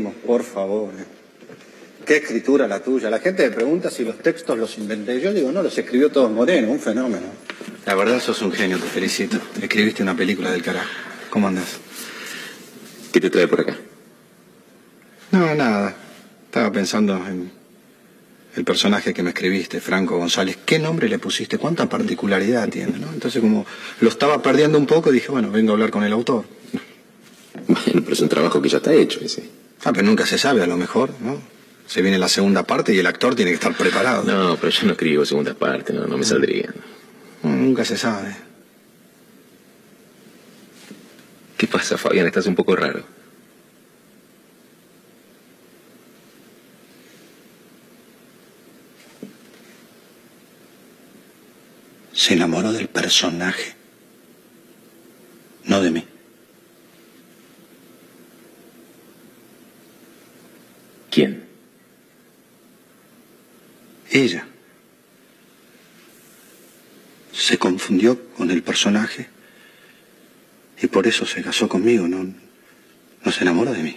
Por favor. eh. Qué escritura la tuya. La gente me pregunta si los textos los inventé. Yo digo, no, los escribió todos Moreno, un fenómeno. La verdad, sos un genio, te felicito. Escribiste una película del carajo. ¿Cómo andás? ¿Qué te trae por acá? No, nada. Estaba pensando en el personaje que me escribiste, Franco González. ¿Qué nombre le pusiste? ¿Cuánta particularidad tiene? ¿no? Entonces, como lo estaba perdiendo un poco, dije, bueno, vengo a hablar con el autor. Bueno, pero es un trabajo que ya está hecho ese. Ah, pero nunca se sabe, a lo mejor, ¿no? Se viene la segunda parte y el actor tiene que estar preparado. No, pero yo no escribo segunda parte, no, no me saldría. No, nunca se sabe. ¿Qué pasa, Fabián? Estás un poco raro. Se enamoró del personaje, no de mí. ¿Quién? Ella. Se confundió con el personaje y por eso se casó conmigo, no, no se enamoró de mí.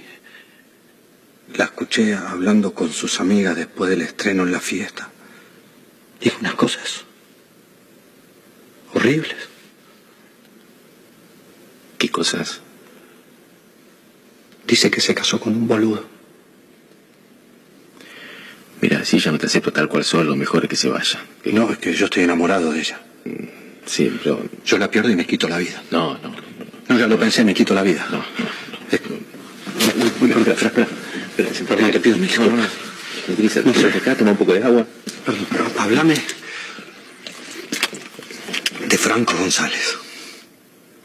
La escuché hablando con sus amigas después del estreno en la fiesta. Dijo unas cosas horribles. ¿Qué cosas? Dice que se casó con un boludo. Mira, si ella no te acepta tal cual soy, lo mejor es que se vaya. Que- No, es que yo estoy enamorado de ella. Sí, pero... Yo la pierdo y me quito la vida. No, no, no. No, ya lo pensé, me quito la vida. No, no. Es- espera, espera, espera. Perdón, te pido mil No, no, no. disculpas. No, acá, toma un poco de agua. Perdón, háblame de Franco González.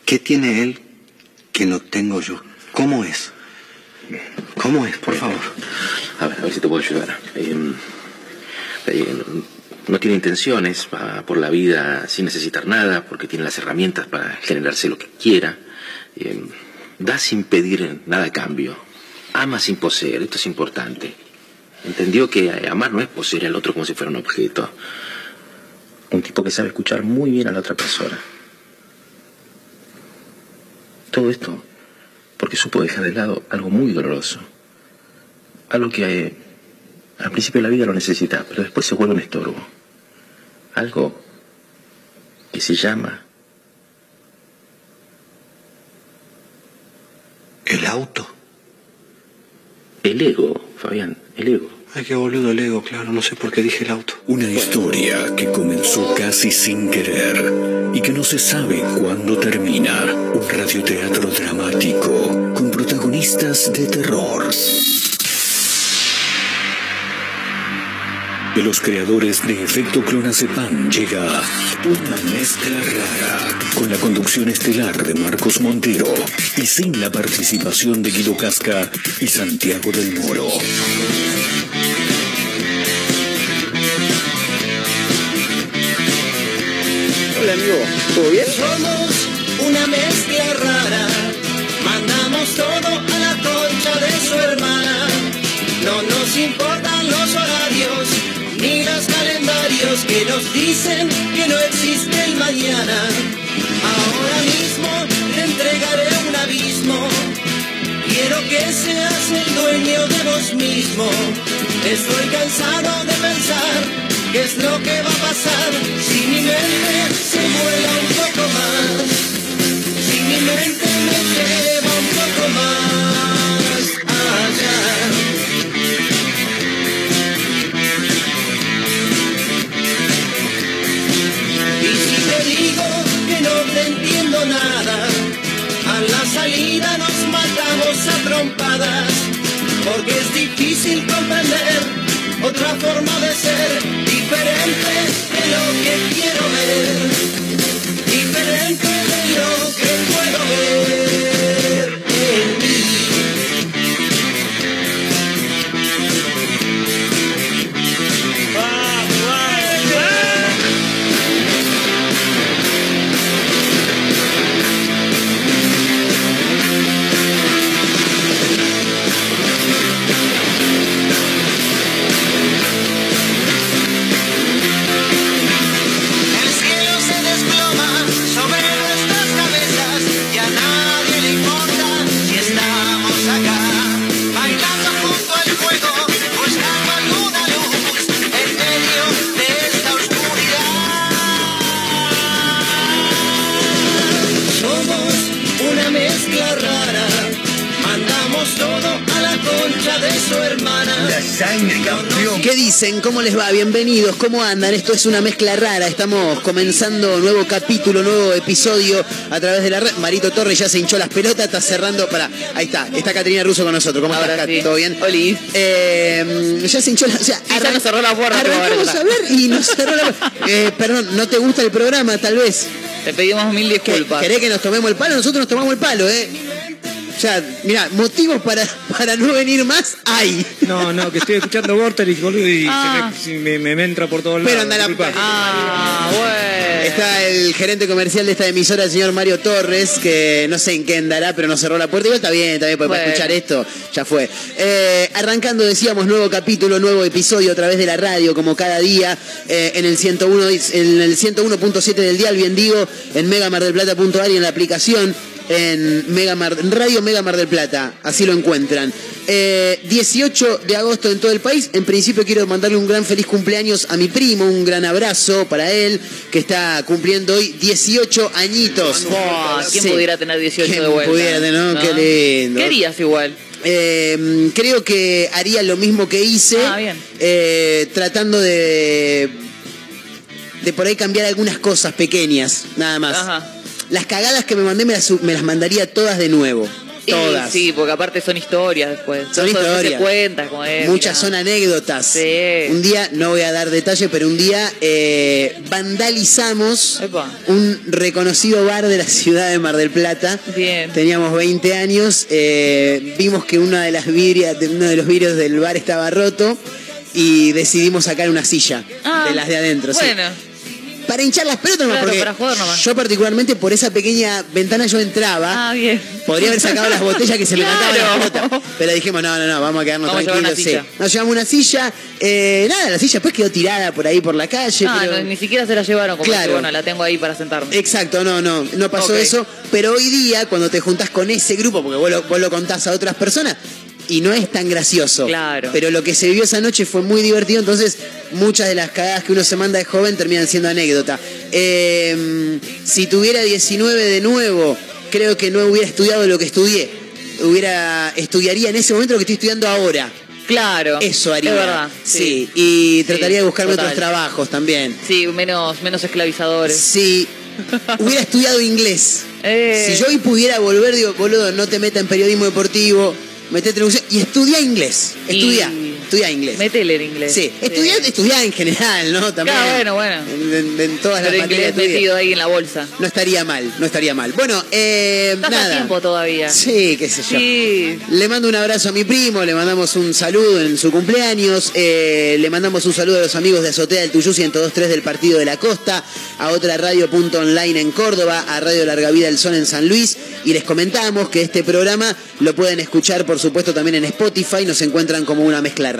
¿Qué tiene él que no tengo yo? ¿Cómo es? ¿Cómo es, por favor? A ver, a ver si te puedo ayudar. Eh, eh, no tiene intenciones, va por la vida sin necesitar nada, porque tiene las herramientas para generarse lo que quiera. Eh, da sin pedir nada a cambio. Ama sin poseer, esto es importante. Entendió que amar no es poseer al otro como si fuera un objeto. Un tipo que sabe escuchar muy bien a la otra persona. Todo esto porque supo dejar de lado algo muy doloroso. Algo que eh, al principio de la vida lo necesita, pero después se vuelve un estorbo. Algo que se llama El auto. el ego, Fabián, el ego. Ay, qué boludo el ego, claro. No sé por qué dije el auto. Una historia que comenzó casi sin querer y que no se sabe cuándo termina. Un radioteatro dramático con protagonistas de terror. De los creadores de Efecto Clonazepam llega una mezcla rara con la conducción estelar de Marcos Montero y sin la participación de Guido Casca y Santiago del Moro. Hola amigo, ¿todo bien? Somos una mezcla rara, mandamos todo a la concha de su hermana. No nos importan que nos dicen que no existe el mañana. Ahora mismo te entregaré un abismo. Quiero que seas el dueño de vos mismo. Estoy cansado de pensar qué es lo que va a pasar si mi mente se vuela un poco más. Si mi mente me lleva un poco más matamos a trompadas, porque es difícil comprender otra forma de ser, diferente de lo que quiero ver, diferente de lo que puedo ver ¿Qué dicen? ¿Cómo les va? Bienvenidos. ¿Cómo andan? Esto es una mezcla rara. Estamos comenzando nuevo capítulo, nuevo episodio a través de la red. Marito Torres ya se hinchó las pelotas, está cerrando para. Ahí está, está Caterina Russo con nosotros. ¿Cómo estás, sí. ¿Todo bien? Oli. Eh, ya se hinchó la. O sea, ya nos cerró la puerta, Arrancamos a ver y nos cerró la puerta. Eh, perdón, ¿no te gusta el programa, tal vez? Te pedimos mil ¿Qué- disculpas. ¿Querés que nos tomemos el palo? Nosotros nos tomamos el palo, ¿eh? O sea, mira, motivos para, para no venir más hay. No, no, que estoy escuchando Vorterix, boludo, y Ah. se me, me- me entra por todos Pero lados. anda la-. Ah, bueno. Está el gerente comercial de esta emisora, el señor Mario Torres, que no sé en qué andará, pero nos cerró la puerta. Igual está bien, está bien, porque para escuchar esto ya fue. Eh, arrancando, decíamos, nuevo capítulo, nuevo episodio a través de la radio, como cada día, eh, en el 101, en el 101.7 del dial, bien digo, en megamardelplata.ar y en la aplicación en Mega Mar- Radio Mega Mar del Plata, así lo encuentran. Eh, 18 de agosto en todo el país. En principio quiero mandarle un gran feliz cumpleaños a mi primo, un gran abrazo para él, que está cumpliendo hoy 18 añitos. Buah, ¿Quién Sí. pudiera tener 18 ¿Quién de vuelta? pudiera tener, no? Qué lindo. ¿Qué harías igual? Eh, creo que haría lo mismo que hice, Ah, bien. eh, tratando de de por ahí cambiar algunas cosas pequeñas, nada más. Ajá. Las cagadas que me mandé me las, me las mandaría todas de nuevo. Y Todas. Sí, porque aparte son historias después. Son Eso después historias. Se cuenta, como es, Muchas mirá. son anécdotas. Sí. Un día, no voy a dar detalles, pero un día eh, vandalizamos Epa. un reconocido bar de la ciudad de Mar del Plata. Bien. Teníamos 20 años, eh, vimos que una de las vidrias, de uno de los vidrios del bar estaba roto y decidimos sacar una silla Ah, de las de adentro. sí. Para hinchar las pelotas, nomás, Claro, porque para jugar nomás. yo particularmente por esa pequeña ventana yo entraba. ah, bien. Podría haber sacado las botellas que se me cantaban Claro. las pelotas. Pero dijimos, no, no, no, vamos a quedarnos Vamos tranquilos. sí. Nos llevamos una silla. eh, nada, la silla después quedó tirada por ahí por la calle. Ah, pero- no, ni siquiera se la llevaron como Claro. que, bueno, la tengo ahí para sentarme. Exacto, no, no, no pasó eso. Pero hoy día, cuando te juntás con ese grupo, porque vos lo, vos lo contás a otras personas, y no es tan gracioso. Claro. Pero lo que se vivió esa noche fue muy divertido, entonces muchas de las cagadas que uno se manda de joven terminan siendo anécdota. Eh, si tuviera 19 de nuevo, creo que no hubiera estudiado lo que estudié. Hubiera, estudiaría en ese momento lo que estoy estudiando ahora. Claro. Eso haría. Es verdad. Sí, y trataría de buscarme total. otros trabajos también. Sí, menos, menos esclavizadores. Si hubiera estudiado inglés. Eh. Si yo hoy pudiera volver, digo, boludo, no te meta en periodismo deportivo, metete en y estudia inglés. Estudia, estudia inglés. Métele en inglés. Sí, estudia, estudia en general, ¿no? También. Claro, bueno, bueno. En, en- en todas las Pero materias. inglés metido ahí en la bolsa. No estaría mal, no estaría mal. Bueno, eh, Estás nada. a tiempo todavía. Sí, qué sé yo. Sí. Le mando un abrazo a mi primo, le mandamos un saludo en su cumpleaños, eh, le mandamos un saludo a los amigos de Azotea del Tuyú 1023 del Partido de la Costa, a otra radio punto online en Córdoba, a Radio Larga Vida del Sol en San Luis y les comentamos que este programa lo pueden escuchar por supuesto también en Spotify, nos encuentran como una mezcla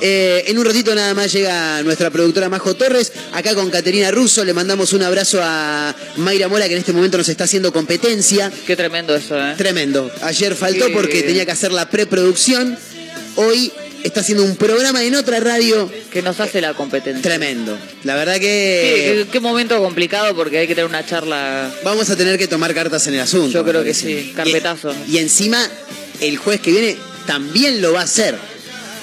Eh, en un ratito nada más llega nuestra productora Majo Torres, acá con Caterina Russo, le mandamos un abrazo a Mayra Mola que en este momento nos está haciendo competencia. Qué tremendo eso, ¿eh? Tremendo. Ayer faltó Sí. porque tenía que hacer la preproducción. Hoy está haciendo un programa en otra radio. Que nos hace la competencia. Tremendo. La verdad Sí, que qué, qué momento complicado porque hay que tener una charla. vamos a tener que tomar cartas en el asunto. Yo creo que sí, carpetazo. Y, y encima, el juez que viene también lo va a hacer.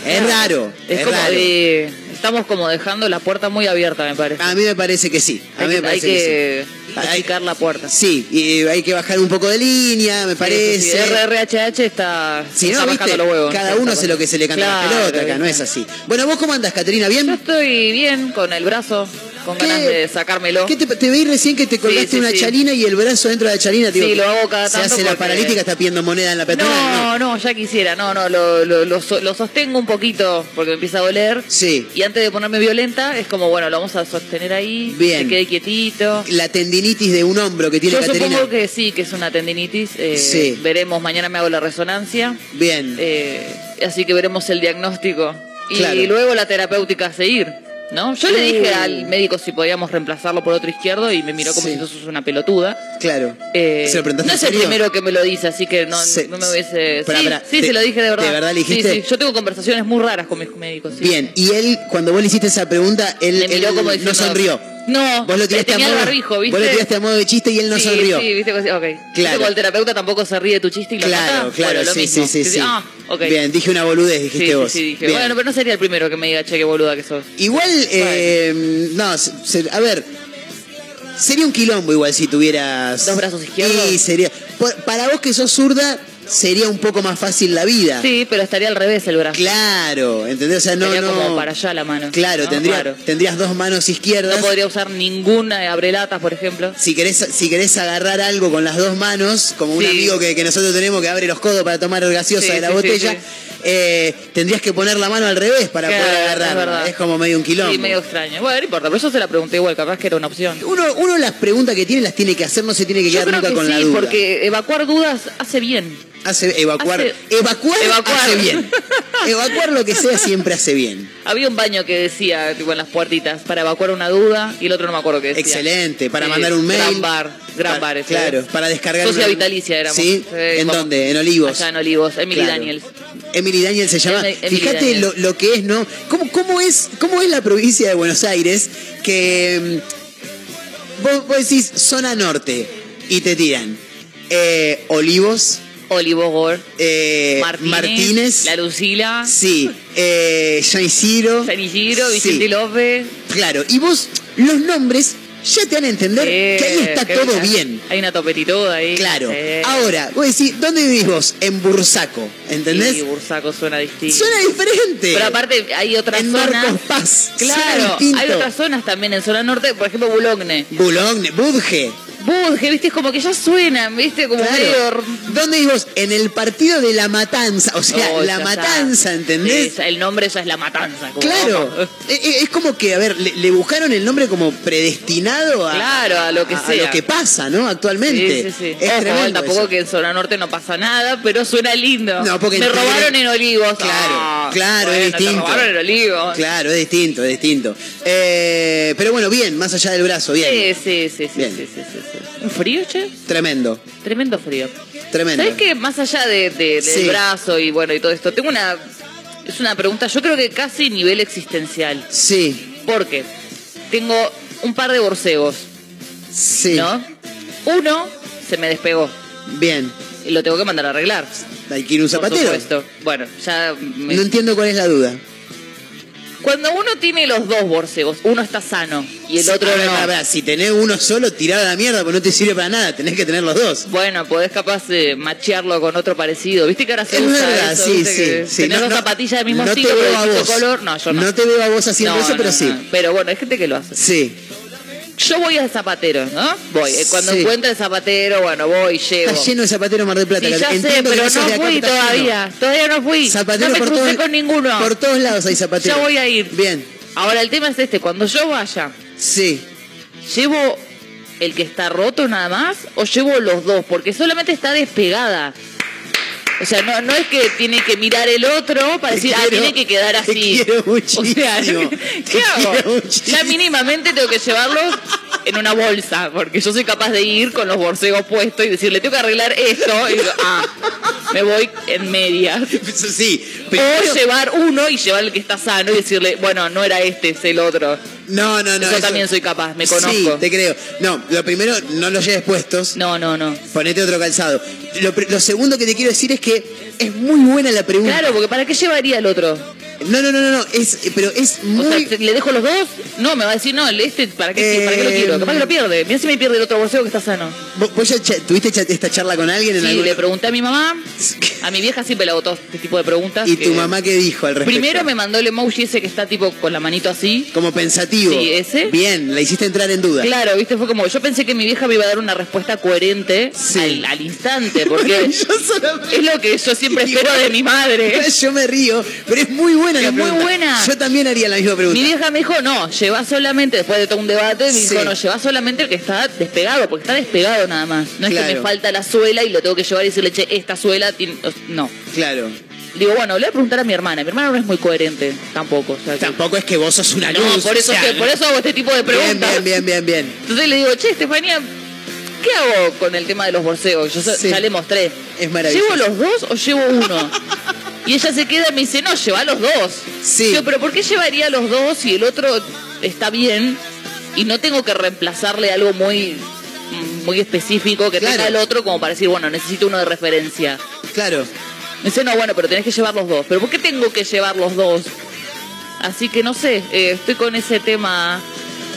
Es raro. Es, Es, como raro. de- Estamos como dejando la puerta muy abierta, me parece. A mí me parece que sí. A hay mí me que, hay parece que sí. Hay- la puerta. Sí, y hay que bajar un poco de línea, me Sí, parece. sí. RRHH está, Si está no, bajando viste, los huevos. cada Está uno hace lo que se le canta Claro, la pelota, acá no es así. Bueno, ¿vos cómo andas, Caterina? ¿Bien? Yo estoy bien con el brazo, con ¿Qué- ganas de sacármelo. ¿Qué te, te veí recién que te colgaste Sí, sí, una sí. chalina y el brazo dentro de la chalina? Sí, lo hago cada Se tanto hace la paralítica, está pidiendo moneda en la peatonal. No, no, ya quisiera, no, no, lo, lo, lo lo sostengo un poquito porque me empieza a doler. Sí. Y antes de ponerme violenta, es como, bueno, lo vamos a sostener ahí, Bien. que quede quietito. La tendinitis de un hombro que tiene Yo Caterina. supongo que sí, que es una tendinitis. eh, Sí. Veremos, mañana me hago la resonancia. Bien. eh, así que veremos el diagnóstico. Y Claro. luego la terapéutica a seguir. ¿No? Yo le dije al médico si podíamos reemplazarlo por otro izquierdo y me miró como Sí. si yo sos una pelotuda. claro. Eh, ¿Se lo preguntaste no es el primero que me lo dice, así que no, Se- no me hubiese. Sí, pará, sí, ¿de- se lo dije de verdad. de verdad le Sí, dijiste? sí, Yo tengo conversaciones muy raras con mis médicos. Bien. Y él, cuando vos le hiciste esa pregunta, él, como no sonrió. No, Vos lo tiraste, a el modo, barbijo, ¿viste? vos lo tiraste a modo de chiste y él no sí, sonrió. Sí, viste, ok. ¿Viste Claro. como el terapeuta tampoco se ríe de tu chiste y lo Claro, nota? claro, Bueno, lo sí, sí, sí, sí. Ah, ok. Bien, dije una boludez, dijiste Sí, sí, vos. sí, dije. Bien. Bueno, pero no sería el primero que me diga, che, qué boluda que sos. Igual, eh, no, a ver, sería un quilombo igual si tuvieras... ¿Dos brazos izquierdos? Sí, sería... por- para vos que sos zurda, sería un poco más fácil la vida. Sí, pero estaría al revés el brazo. Claro, ¿entendés? O sea, no, Estaría no... como para allá la mano. Claro, ¿no? tendría- tendrías dos manos izquierdas. No podría usar ninguna abrelatas, por ejemplo. Si querés, si querés agarrar algo con las dos manos, como un Sí. amigo que, que nosotros tenemos que abre los codos para tomar gaseosa Sí, de la sí, botella, eh, tendrías que poner la mano al revés para Claro, poder es agarrar. verdad. como medio un quilombo. Sí, medio extraño. Bueno, no importa, pero yo se la pregunté igual, capaz que era una opción. Uno, uno las preguntas que tiene las tiene que hacer, no se tiene que Yo quedar creo nunca que con sí, la duda. porque evacuar dudas hace bien. Hace evacuar, hace- evacuar, evacuar. hace bien. evacuar lo que sea siempre hace bien. Había un baño que decía, tipo en las puertitas, para evacuar una duda, y el otro no me acuerdo qué decía. Excelente, para Sí, mandar un mail. Gran bar, gran Para- bar ese. Claro, para descargar Socia una- vitalicia éramos. ¿Sí? ¿En como- dónde? En Olivos. Allá en Olivos, Emily Claro. Daniels. Emily Daniel se llama. Em- Fíjate Daniels. lo, lo que es, ¿no? ¿Cómo, cómo, es, ¿Cómo es la provincia de Buenos Aires que mm, vos, vos decís zona norte y te tiran eh, Olivos, Olivo Gore, eh, Martínez, Martínez, La Lucila, sí, eh, Isidro, sí, Vicente López. Claro, y vos los nombres ya te van a entender que ahí está todo bien. Hay una topetituda ahí. Claro. Ahora, vos decís, ¿dónde vivís vos? En Bursaco, ¿entendés? Sí, Bursaco suena distinto. Suena diferente. Pero aparte hay otras en zonas. Marcos Paz. Claro, hay otras zonas también en zona norte, por ejemplo Boulogne. Boulogne, Budge. Budge, viste, es como que ya suenan, viste, como Claro. medio... ¿Dónde vivís vos? En el partido de La Matanza. O sea, Oh, La Matanza, está. ¿entendés? Sí, el nombre ya es La Matanza. como- Claro. Eh, eh, Es como que, a ver, le, le buscaron el nombre como predestinado a, Claro, a lo que sea. lo que pasa, ¿no? Actualmente. Sí, sí, sí. Es Ojo, tremendo tampoco eso. que en zona norte no pasa nada, pero suena lindo. No, porque Me en robaron en Olivos. Claro, Ah, claro, bueno, es distinto. Te robaron en Olivos. Claro, es distinto, es distinto. Eh, pero bueno, bien, más allá del brazo, bien. Sí, sí, sí, Bien. sí, sí, sí, sí. ¿Un frío, che? Tremendo, Tremendo frío. tremendo. ¿Sabes que más allá de, de- del Sí. brazo y bueno y todo esto, tengo una es una pregunta, yo creo que casi nivel existencial. Sí, Porque tengo un par de borcegos, sí. ¿no? Uno se me despegó Bien. y lo tengo que mandar a arreglar. Hay que ir un Por zapatero. supuesto. Bueno, ya me- No entiendo cuál es la duda. Cuando uno tiene los dos borcegos, uno está sano y el Sí, otro no. si tenés uno solo, tirado a la mierda, pues no te sirve para nada, tenés que tener los dos. Bueno, podés capaz de machearlo con otro parecido. ¿Viste que ahora se Es usa verdad, eso? sí, ¿Viste sí, sí. Tenés No, dos no, zapatillas del mismo no estilo, pero de distinto color. No, yo no. No te veo a vos haciendo eso, pero sí. Pero bueno, hay gente que lo hace. Sí. Yo voy al zapatero, ¿no? Voy. Eh, Cuando Sí. encuentre el zapatero, bueno, voy, llego. Está lleno de zapateros Mar del Plata. Sí, ya sé, pero no fui lleno. todavía. Todavía no fui. Zapateros no me por crucé todos- con ninguno. Por todos lados hay zapateros. Ya voy a ir. Bien. Ahora el tema es este, cuando yo vaya, Sí. ¿llevo el que está roto nada más o llevo los dos? Porque solamente está despegada. O sea, no, no es que tiene que mirar el otro para Te decir, ah, tiene que quedar te así. O sea. ¿qué Te hago? muchísimo. Ya mínimamente tengo que llevarlos en una bolsa, porque yo soy capaz de ir con los borcegos puestos y decirle, tengo que arreglar esto. Y digo, ah, me voy en media. Sí. O llevar uno y llevar el que está sano y decirle, bueno, no era este, es el otro. No, no, no. Yo también soy capaz, me conozco. Sí, te creo. No, lo primero, no los lleves puestos. No, no, no. Ponete otro calzado. Lo, segundo que te quiero decir es que es muy buena la pregunta. Claro, porque ¿para qué llevaría el otro? No, no, no, no, no. Es, pero es O muy. sea, ¿le dejo los dos? No, me va a decir, no, este, ¿para qué, ¿para qué lo Eh, quiero? Capaz que lo pierde. Mira si me pierde el otro bolseo que está sano. ¿Vos, ya tuviste esta charla con alguien en Sí, algún le pregunté a mi mamá. A mi vieja siempre le hago todo este tipo de preguntas. ¿Y que- tu mamá qué dijo al respecto? Primero me mandó el emoji ese que está tipo con la manito así. Como pensativo. Sí, ese. Bien, la hiciste entrar en duda. Claro, viste, fue como, yo pensé que mi vieja me iba a dar una respuesta coherente Sí. al, al instante, porque Yo solamente- es lo que yo siempre espero de mi madre. Yo me río, pero es muy buena la muy buena. Yo también haría la misma pregunta. Mi vieja me dijo, no, lleva solamente, después de todo un debate, me Sí. dijo, no, lleva solamente el que está despegado, porque está despegado nada más. No es que me falta la suela y lo tengo que llevar y decirle, che, esta suela tiene... No. Claro. Digo, bueno, le voy a preguntar a mi hermana. Mi hermana no es muy coherente, tampoco. o sea que- Tampoco es que vos sos una No, luz. por eso, o sea, que- por eso hago este tipo de Bien, preguntas. bien, bien, bien, bien. Entonces le digo, che, Estefanía, ¿qué hago con el tema de los borseos? Yo Sí. ya le mostré. Es maravilloso. ¿Llevo los dos o llevo uno? y ella se queda y me dice, no, lleva los dos. Sí. Yo, pero ¿por qué llevaría los dos si el otro está bien? y no tengo que reemplazarle algo muy muy específico que Claro. tenga el otro como para decir, bueno, necesito uno de referencia. Claro. Me dice, no, bueno, pero tenés que llevar los dos. ¿Pero por qué tengo que llevar los dos? Así que no sé, eh, estoy con ese tema.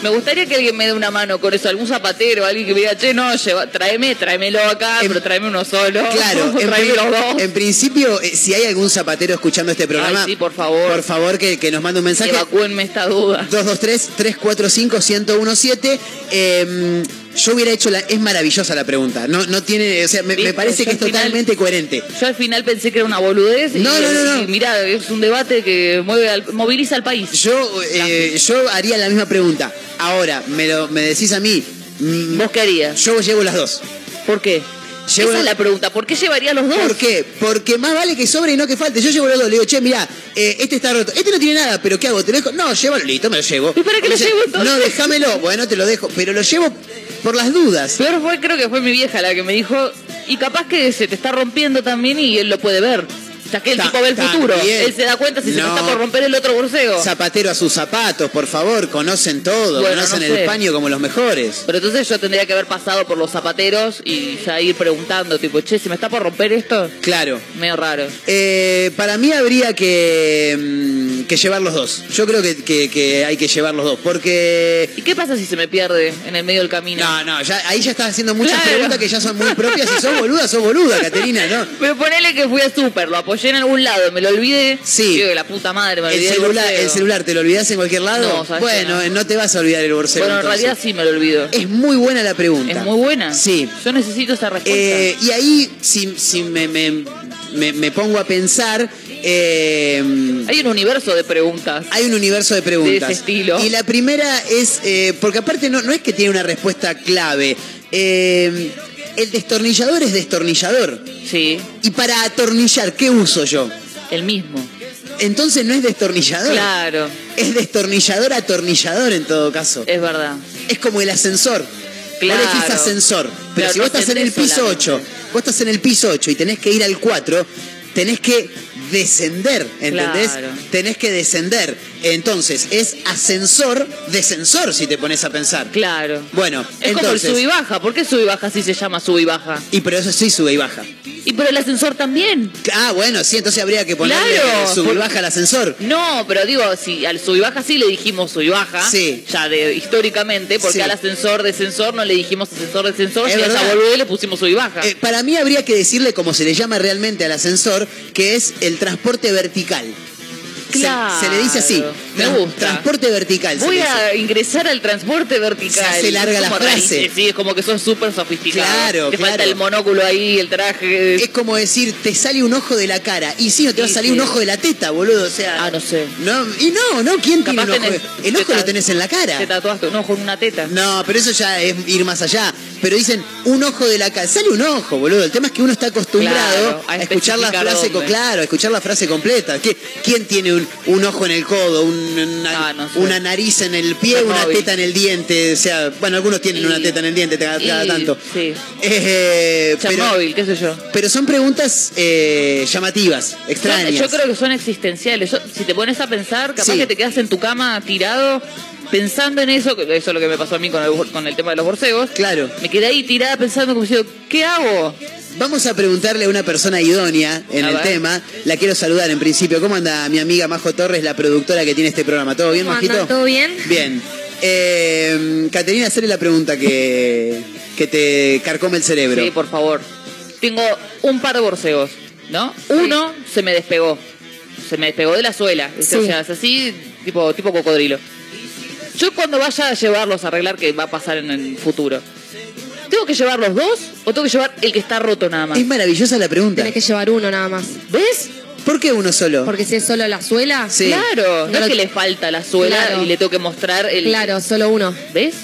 Me gustaría que alguien me dé una mano con eso, algún zapatero, alguien que me diga, che, no, lleva, tráeme, tráemelo acá, En- pero tráeme uno solo. Claro, en, tráeme los dos. en principio, eh, si hay algún zapatero escuchando este programa, Ay, sí, por favor. por favor que, que nos mande un mensaje. Evacúenme esta duda. 223-345-1017. Eh, yo hubiera hecho la. Es maravillosa la pregunta. No, no tiene. O sea, me, parece Yo que es final- totalmente coherente. Yo al final pensé que era una boludez. y- No, no, no, no. Y mirá, es un debate que mueve al- moviliza al país. Yo, eh, yo haría la misma pregunta. Ahora, me, lo, me decís a mí. mm, ¿Vos qué harías? Yo llevo las dos. ¿Por qué? Llevo- Esa es la pregunta. ¿Por qué llevaría los dos? ¿Por qué? Porque más vale que sobre y no que falte. Yo llevo los dos. Le digo, che, mira, este está roto. Este no tiene nada, pero ¿qué hago? ¿Te lo dejo? No, llévalo, listo, me lo llevo. ¿Y para qué lo llevo entonces? No, déjamelo. Bueno, te lo dejo. Pero lo llevo por las dudas. Peor fue, creo que fue mi vieja la que me dijo, y capaz que se te está rompiendo también y él lo puede ver. O sea, que el Ta- tipo ve el futuro. Él se da cuenta si se me está por romper el otro borseo. Zapatero a sus zapatos, por favor. Conocen todo. Bueno, conocen no el paño como los mejores. Pero entonces yo tendría que haber pasado por los zapateros y ya ir preguntando, tipo, che, ¿se me está por romper esto? Claro. Medio raro. Eh, para mí habría que, mm, que llevar los dos. Yo creo que, que- que hay que llevar los dos. Porque. ¿Y qué pasa si se me pierde en el medio del camino? No, no, ya, ahí ya estás haciendo muchas Claro. preguntas que ya son muy propias. Si sos boluda, sos boluda, Caterina, ¿no? Pero ponele que fui a súper, lo apoyé en algún lado, me lo olvidé. Sí. Digo, la puta madre, me El olvidé celular, el celular, ¿te lo olvidás en cualquier lado? No, bueno, no. no te vas a olvidar el borseo. Bueno, en entonces. realidad sí me lo olvido. Es muy buena la pregunta. Es muy buena. Sí. Yo necesito esa respuesta. Eh, y ahí, si, si me, me- me- me pongo a pensar, eh, Hay un universo de preguntas. hay un universo de preguntas. De ese estilo. Y la primera es, eh, porque aparte no, no es que tiene una respuesta clave. Eh, el destornillador es destornillador. Sí, Y para atornillar, ¿qué uso yo? el mismo. Entonces no es destornillador. Claro, Es destornillador atornillador en todo caso. es verdad. Es como el ascensor. Claro. Vos elegís ascensor. Pero si no vos estás en el piso 8, solamente. vos estás en el piso 8 y tenés que ir al 4, tenés que descender, ¿entendés? Claro. Tenés que descender. Entonces, es ascensor, descensor, si te pones a pensar. Claro. Bueno, Es como el sub y baja. ¿Por qué sub y baja si se llama sub y baja? Y pero eso sí sube y baja. Y pero el ascensor también. Ah, bueno, sí, entonces habría que ponerle Claro, sube y baja al ascensor. No, pero digo, si al sub y baja sí le dijimos sub y baja, Sí. ya de históricamente, porque Sí. al ascensor descensor no le dijimos ascensor descensor, Es y a boludez le pusimos sub y baja. Eh, para mí habría que decirle como se le llama realmente al ascensor, que es el transporte vertical. Se- Claro, Se, le dice así. me gusta. Transporte vertical. Voy a ingresar al transporte vertical. Se hace larga la frase. Sí, es como que sos súper sofisticado. Claro, Te claro. falta el monóculo ahí, el traje. Es como decir, te sale un ojo de la cara. Y sí, no te va a salir sí. un ojo de la teta, boludo. O sea. Ah, no sé. No, y no, no, ¿quién tiene un ojo? tenés- El ojo lo tenés en la cara. Te tatuaste un ojo en una teta. No, pero eso ya es ir más allá. Pero dicen un ojo de la cara. Sale un ojo, boludo. El tema es que uno está acostumbrado a a, escuchar la frase, dónde. claro, a escuchar la frase completa. ¿Qué- ¿Quién tiene un, un ojo en el codo, un- una, Ah, no sé. una nariz en el pie, una teta en el diente? O sea, bueno, algunos tienen Y- una teta en el diente cada, cada y- tanto. sí. Eh, pero, qué sé yo. pero son preguntas eh, llamativas, extrañas. Yo creo que son existenciales. Yo- si te pones a pensar, capaz Sí. que te quedas en tu cama tirado pensando en eso, que eso es lo que me pasó a mí con el, con el tema de los borseos. Claro. Me quedé ahí tirada pensando como diciendo, ¿qué hago? Vamos a preguntarle a una persona idónea en A el ver. tema. La quiero saludar en principio. ¿Cómo anda mi amiga Majo Torres, la productora que tiene este programa? ¿Todo bien, ¿Cómo Majito? ¿Todo bien? Bien. Eh, Caterina, hacerle la pregunta que, que te carcome el cerebro. Sí, por favor. Tengo un par de borseos, ¿no? Uno se me despegó. Se me despegó de la suela. O sea, es así, tipo, tipo cocodrilo. Yo cuando vaya a llevarlos a arreglar, que va a pasar en el futuro, ¿tengo que llevar los dos o tengo que llevar el que está roto nada más? Es maravillosa la pregunta. Tenés que llevar uno nada más. ¿Ves? ¿Por qué uno solo? Porque si es solo la suela, Sí. Claro, no No es que le falta la suela Claro. y le tengo que mostrar el... claro, solo uno. ¿Ves?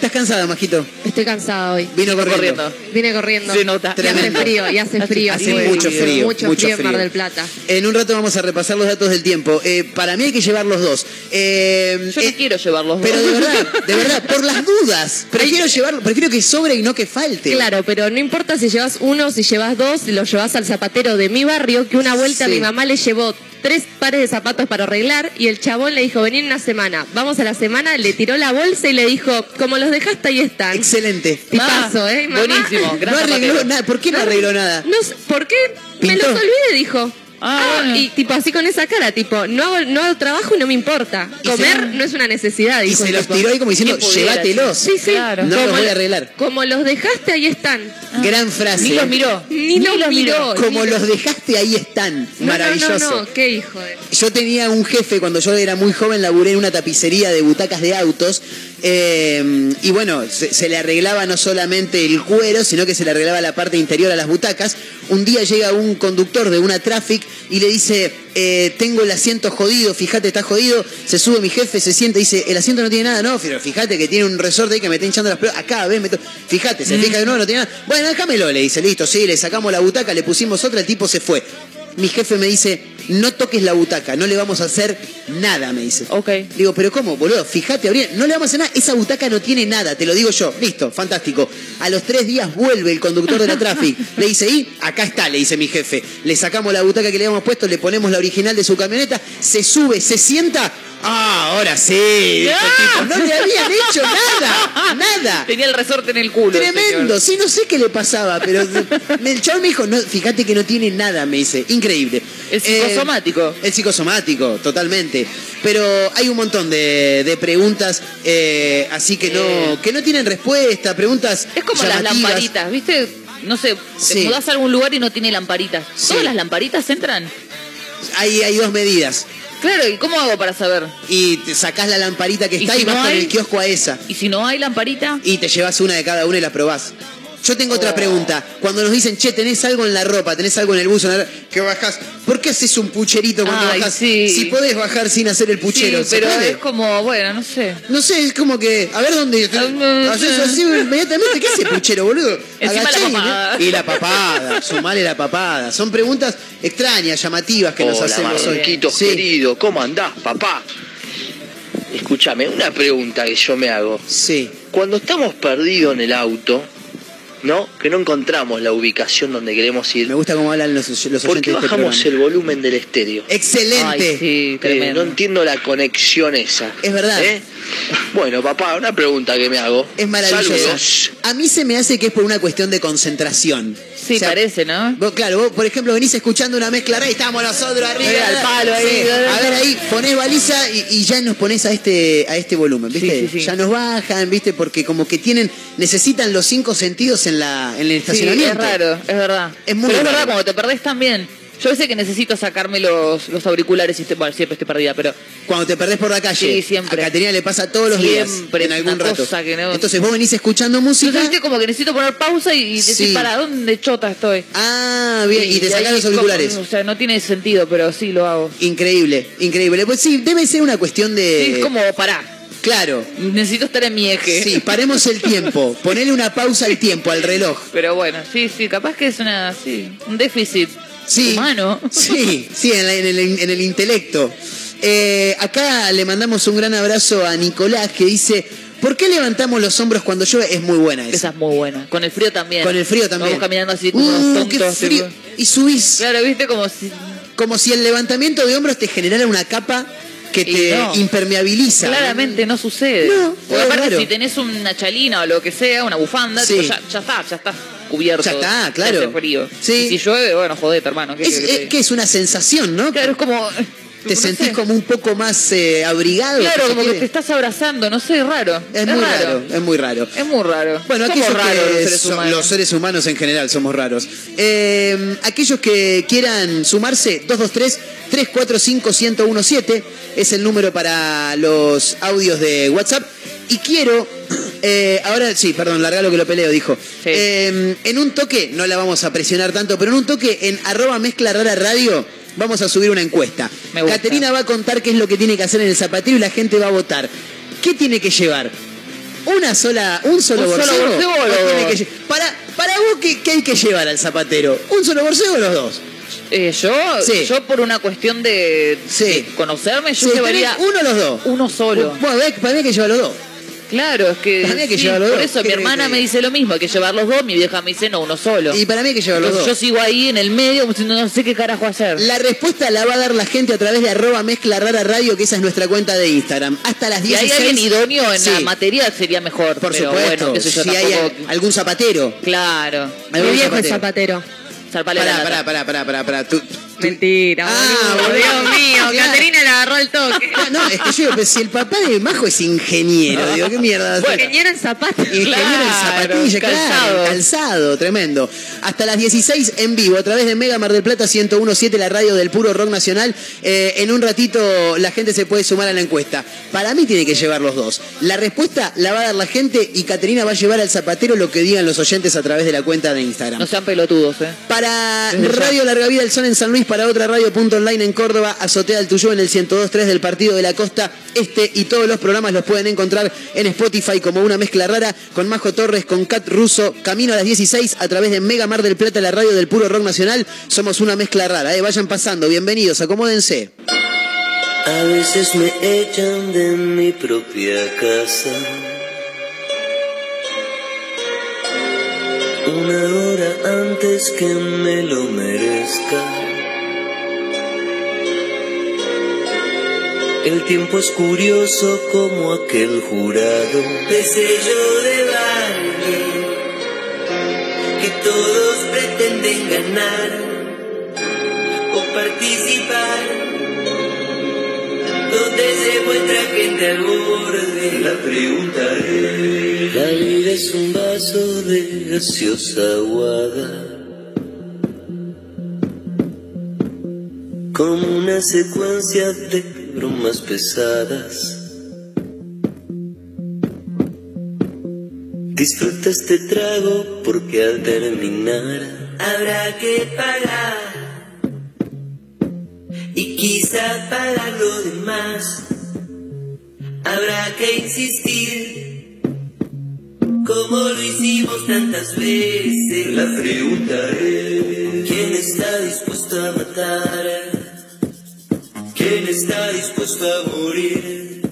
¿Estás cansada, Majito? Estoy cansada hoy. Vino corriendo. Corriendo. Vine corriendo. Se nota. Y hace Tremendo. frío, y hace frío. hace mucho frío, Mucho, mucho frío en Mar del Plata. En un rato vamos a repasar los datos del tiempo. Eh, para mí hay que llevar los dos. Eh, Yo eh, no quiero llevar los dos. Pero de verdad, de verdad, por las dudas. Prefiero llevarlo, prefiero que sobre y no que falte. Claro, pero no importa si llevas uno o si llevas dos, si lo llevas al zapatero de mi barrio, que una vuelta Sí. mi mamá le llevó tres pares de zapatos para arreglar y el chabón le dijo, vení en una semana. Vamos a la semana, le tiró la bolsa y le dijo, como los dejaste ahí están. Excelente. Tipazo, ¿eh? Mamá? Buenísimo, gran No arregló nada. ¿Por qué no arregló nada? No ¿por qué? Me los olvidé, dijo. Ah, bueno. y tipo así con esa cara, tipo, no hago, no hago trabajo y no me importa. Y Comer se- no es una necesidad, Y dijo se los tipo. tiró ahí como diciendo, ¿Quién pudiera, llévatelos. Sí, sí. Claro. No los voy a arreglar. Como los dejaste, ahí están. Gran frase. Ni los miró. Ni, los miró. Como ni los dejaste, ahí están. No, Maravilloso. No, no, no, qué hijo de... Yo tenía un jefe cuando yo era muy joven, laburé en una tapicería de butacas de autos. Eh, y bueno, se, se le arreglaba no solamente el cuero, sino que se le arreglaba la parte interior a las butacas. Un día llega un conductor de una traffic y le dice, eh, tengo el asiento jodido, fíjate, está jodido. Se sube mi jefe, se sienta y dice, el asiento no tiene nada, no, pero fíjate que tiene un resorte ahí que me está hinchando las pelotas. Acá, ves, me fíjate, se fija que no, no tiene nada. Bueno, déjamelo, le dice, listo, sí, le sacamos la butaca, le pusimos otra, el tipo se fue. Mi jefe me dice, no toques la butaca, no le vamos a hacer nada, me dice. Ok. Digo, pero ¿cómo, boludo? Fíjate, Abril, no le vamos a hacer nada, esa butaca no tiene nada, te lo digo yo. Listo, fantástico. A los tres días vuelve el conductor de la traffic. Le dice, y acá está, le dice mi jefe. Le sacamos la butaca que le habíamos puesto, le ponemos la original de su camioneta, se sube, se sienta. Ah, ahora sí. No le habían hecho nada, nada. Tenía el resorte en el culo. Tremendo, señor. sí, no sé qué le pasaba, pero el chaval me dijo, no, fíjate que no tiene nada, me dice, increíble. El psicosomático. el psicosomático, totalmente. Pero hay un montón de, de preguntas, eh, así que no, Eh. que no tienen respuesta, preguntas Es como las lamparitas, ¿viste? No sé, Sí. te mudás a algún lugar y no tiene lamparitas. Sí. ¿Todas las lamparitas entran? Hay, hay dos medidas. Claro, ¿y cómo hago para saber? Y te sacás la lamparita que ¿Y está si y vas no con hay? el kiosco a esa. ¿Y si no hay lamparita? y te llevas una de cada una y la probás. Yo tengo otra pregunta. Cuando nos dicen, che, tenés algo en la ropa, tenés algo en el buzo, en la- que bajás, ¿por qué haces un pucherito cuando Ay, bajás? sí. Si podés bajar sin hacer el puchero, sí, ¿se pero puede? es como, bueno, no sé. No sé, es como que, a ver dónde. Ah, Haces sí. así inmediatamente, ¿qué hace puchero, boludo? Encima Agachá la y- papada. Y la papada, sumale la papada. Son preguntas extrañas, llamativas que nos hacemos hoy. Sí, querido, ¿cómo andás, papá? Escúchame, una pregunta que yo me hago. sí. Cuando estamos perdidos en el auto, ¿no? Que no encontramos la ubicación donde queremos ir, Me gusta cómo hablan los, los oyentes ¿por qué de este bajamos programa. el volumen del estéreo? Excelente. Ay, sí, Eh, no entiendo la conexión esa. Es verdad. ¿Eh? Bueno, papá, una pregunta que me hago. Es maravilloso. Saludos. A mí se me hace que es por una cuestión de concentración. Sí, parece, ¿no? Vos, claro, vos, por ejemplo, venís escuchando una mezcla rara y estamos nosotros arriba. Ahí al palo, ahí. Sí. A ver, ahí ponés baliza y, y ya nos ponés a este, a este volumen, ¿viste? Sí, sí, sí. Ya nos bajan, ¿viste? Porque como que tienen, necesitan los cinco sentidos en, la, en el Sí, estacionamiento. es raro, es verdad. Es muy Pero es raro. verdad, cuando te perdés también. Yo veces que necesito sacarme los, los auriculares y estoy, bueno, siempre estoy perdida, pero Cuando te perdés por la calle. Sí, siempre. A Caterina le pasa todos los días. Siempre, En es algún rato. no- Entonces vos venís escuchando música. Entonces, como que necesito poner pausa y, decir, Sí. para dónde chota estoy. Ah, bien. Y, te sacás los como- auriculares. o sea, no tiene sentido, pero sí lo hago. Increíble, increíble. Pues sí, debe ser una cuestión de. Sí, es como, pará, Claro. necesito estar en mi eje. Sí, paremos el tiempo. Ponele una pausa al tiempo, al reloj. Pero bueno, sí, sí, capaz que es una, sí, un déficit Sí. humano. Sí, sí, en, la- en el, en el intelecto. Eh, acá le mandamos un gran abrazo a Nicolás que dice. ¿Por qué levantamos los hombros cuando llueve? Es muy buena esa. Esa es muy buena. Con el frío también. Con el frío también. Vamos caminando así como Uh, qué frío. tipo. Y subís. Claro, viste, como si... Como si el levantamiento de hombros te generara una capa que te no. impermeabiliza. Claramente no sucede. No, Porque aparte, si tenés una chalina o lo que sea, una bufanda, Sí. ya, ya está, ya está cubierto. Ya está, claro. frío. Sí. Y si llueve, bueno, jodete, hermano. ¿qué Es, que es una sensación, ¿no? Claro, es como... Te no sentís sé. como un poco más eh, abrigado. Claro, como que te estás abrazando, no sé, raro. Es muy raro. es muy raro. Es muy raro. Bueno, Somos aquellos raros que los seres son- humanos. los seres humanos en general somos raros. Eh, aquellos que quieran sumarse, 223-345-1017 es el número para los audios de WhatsApp. Y quiero, eh, ahora sí, perdón, larga lo que lo peleo, dijo. Sí. En un toque, no la vamos a presionar tanto, pero en un toque en arroba mezcla rara radio vamos a subir una encuesta. Caterina va a contar qué es lo que tiene que hacer en el zapatero y la gente va a votar. ¿Qué tiene que llevar? ¿Una sola, un solo ¿Un solo borseo? borseo o para, para vos, ¿qué, qué hay que llevar al zapatero? ¿Un solo borseo o los dos? Eh, yo, Sí. yo por una cuestión de, Sí. de conocerme, yo Sí, llevaría uno o los dos. uno solo. Bueno, para mí hay que llevar los dos. Claro, es que, Para mí hay que sí, llevar los por dos. eso ¿Qué mi hermana me dice lo mismo, hay que llevar los dos, mi vieja me dice no, uno solo. Y para mí hay que llevar los Entonces dos. yo sigo ahí en el medio, como diciendo, no sé qué carajo hacer. La respuesta la va a dar la gente a través de arroba mezcla rara radio, que esa es nuestra cuenta de Instagram. Hasta las Si hay 16. alguien idóneo en Sí, la materia sería mejor. Por pero supuesto. bueno, qué sé yo, si hay tampoco- algún zapatero. Claro. Mi algún viejo es zapatero. zapatero. Zarpale la Pará, lata. pará, pará, pará, pará, pará. Mentira, Ah, boludo. Dios mío, Claro. Caterina le agarró el toque. Ah, No, es que yo digo, pero si el papá de Majo es ingeniero, digo, ¿qué mierda? hacer? Ingeniero en zapatos. Ingeniero en Claro, claro, calzado. calzado, tremendo. Hasta las 16 en vivo, a través de Mega Mar del Plata 1017, la radio del puro rock nacional. Eh, en un ratito la gente se puede sumar a la encuesta. Para mí tiene que llevar los dos. La respuesta la va a dar la gente y Caterina va a llevar al zapatero lo que digan los oyentes a través de la cuenta de Instagram. No sean pelotudos, ¿eh? Para Desde ya. Radio Larga Vida del Sol en San Luis, para otra radio punto online en Córdoba, Azotea del Tuyú en el 102.3 del Partido de la Costa Este y todos los programas los pueden encontrar en Spotify como una mezcla rara con Majo Torres, con Cat Russo, camino a las 16 a través de Mega Mar del Plata, la radio del puro rock nacional. Somos una mezcla rara, eh. vayan pasando, bienvenidos, acomódense. A veces me echan de mi propia casa. Una hora antes que me lo merezca. El tiempo es curioso como aquel jurado de sello de baile que todos pretenden ganar o participar donde se muestra gente al borde. La pregunta es: La vida es un vaso de gaseosa aguada. Como una secuencia de bromas pesadas. Disfruta este trago porque al terminar habrá que pagar y quizá para lo demás habrá que insistir como lo hicimos tantas veces. La pregunta es ¿quién está dispuesto a matar? ¿Quién está dispuesto a morir?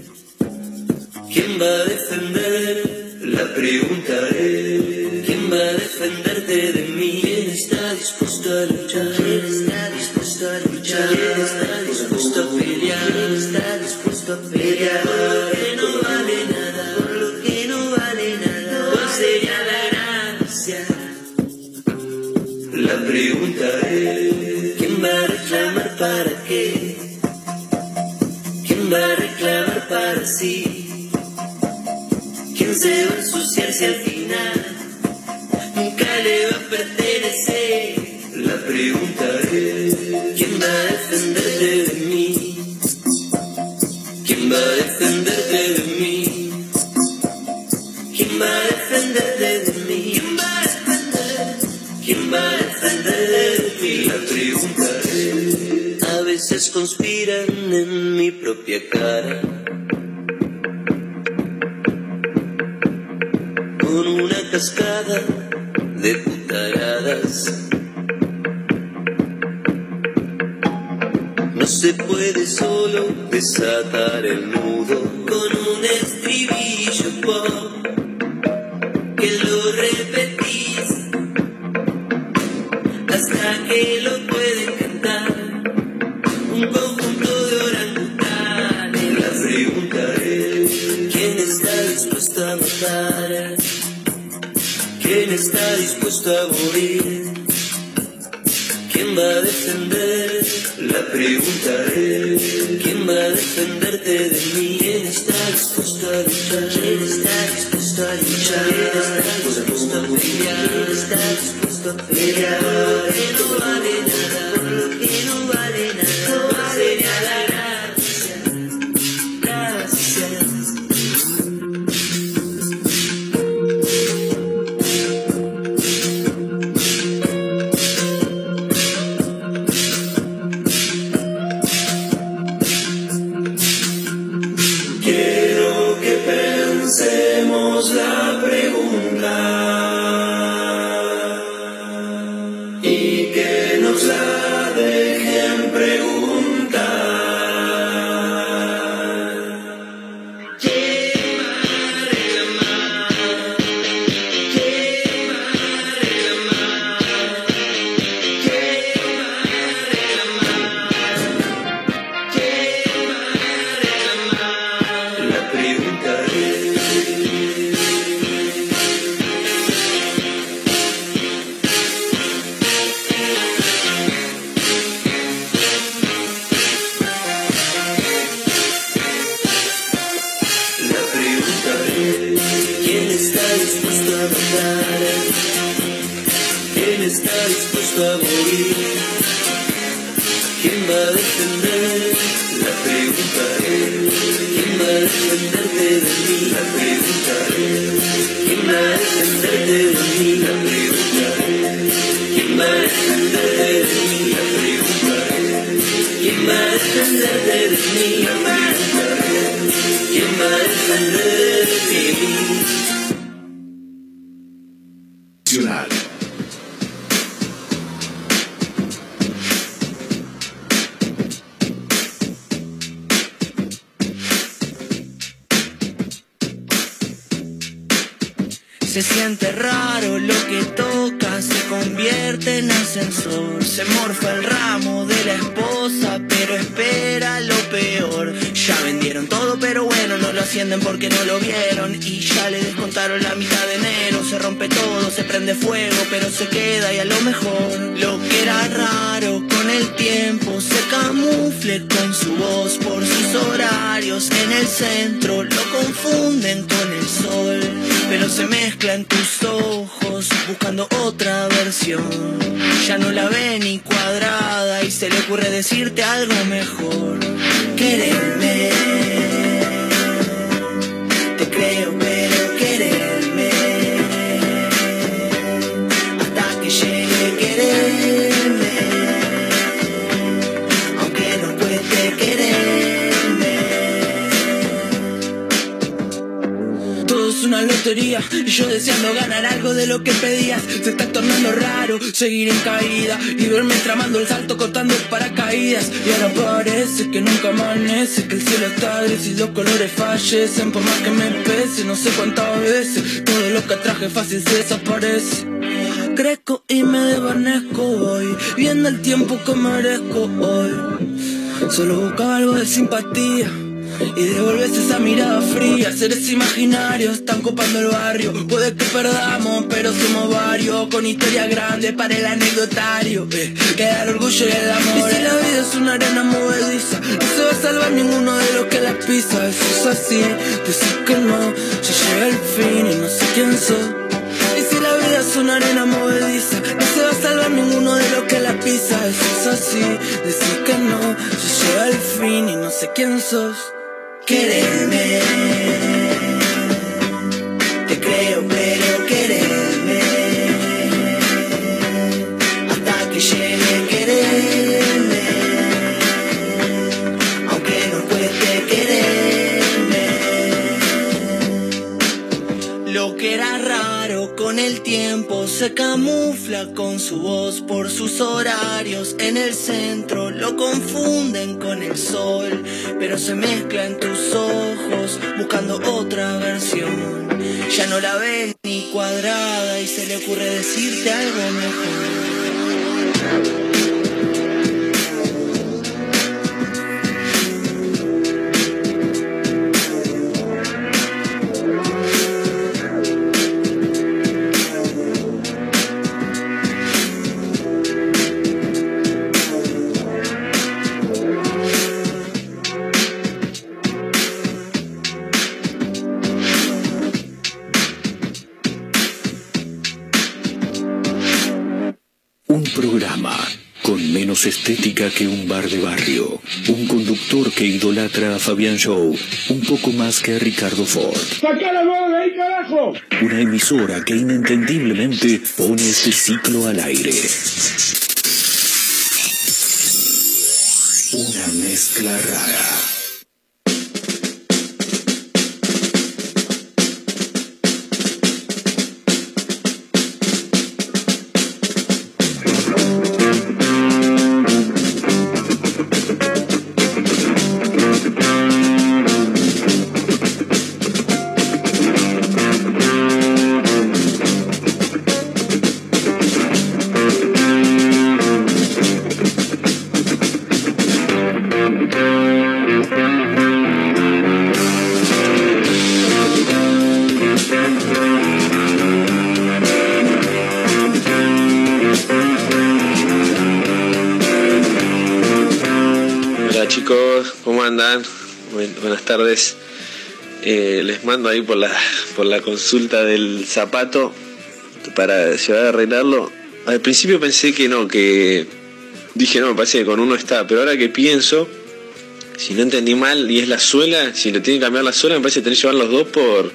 ¿Quién va a defender? La pregunta es ¿quién va a defenderte de mí? ¿Quién está dispuesto a luchar? ¿Quién está dispuesto a luchar? ¿Quién está dispuesto a pelear? ¿Quién está dispuesto a pelear? Por lo que no vale nada, por lo que no vale nada, ¿cuál sería la gracia? La pregunta es ¿quién va a reclamar para qué? ¿Quién va a reclamar para sí? ¿Quién se va a ensuciar si al final nunca le va a pertenecer? La pregunta es ¿quién va a defenderte de mí? ¿Quién va a defenderte de mí? ¿Quién va a defenderte de mí? ¿Quién va a defender? ¿Quién va a defenderte de mí? La pregunta es veces conspiran en mi propia cara. con una cascada de putaradas. No se puede solo desatar el nudo con un estribillo pop que lo repetís hasta que lo pueden cantar. Está dispuesto a morir? ¿Quién va a defender? La pregunta es ¿Quién va a defenderte de mí? ¿Quién está dispuesto a luchar? ¿Quién está dispuesto a luchar? ¿Quién está dispuesto a pelear? ¿Quién está dispuesto a pelear? Que no vale nada, lo que no vale la dejen preguntar. Amanece, que el cielo está gris y los colores fallecen. Por más que me pese, no sé cuántas veces todo lo que traje fácil se desaparece. Crezco y me desvanezco hoy, viendo el tiempo que merezco hoy. Solo buscaba algo de simpatía. Y devolves esa mirada fría, seres imaginarios están copando el barrio. Puede que perdamos, pero somos varios. Con historia grande para el anecdotario. Eh, queda el orgullo y el amor. Y si la vida es una arena movediza, no se va a salvar ninguno de los que la pisa. Eso es así, decir que no, ya llega el fin y no sé quién soy. Y si la vida es una arena movediza, no se va a salvar ninguno de los que la pisa. Eso es así, decir que no, ya llega el fin y no sé quién sos. Quererme, te creo, pero se camufla con su voz por sus horarios. En el centro lo confunden con el sol, pero se mezcla en tus ojos buscando otra versión. Ya no la ves ni cuadrada y se le ocurre decirte algo mejor. Estética que un bar de barrio. Un conductor que idolatra a Fabián Show un poco más que a Ricardo Ford. ¡Sacá la mano de ahí, carajo! Una emisora que inentendiblemente pone este ciclo al aire. Una mezcla rara. Ahí por la, por la consulta del zapato para llevar a arreglarlo al principio pensé que no, que dije no, me parece que con uno está, pero ahora que pienso, si no entendí mal y es la suela, si lo tiene que cambiar la suela, me parece que tenés que llevar los dos por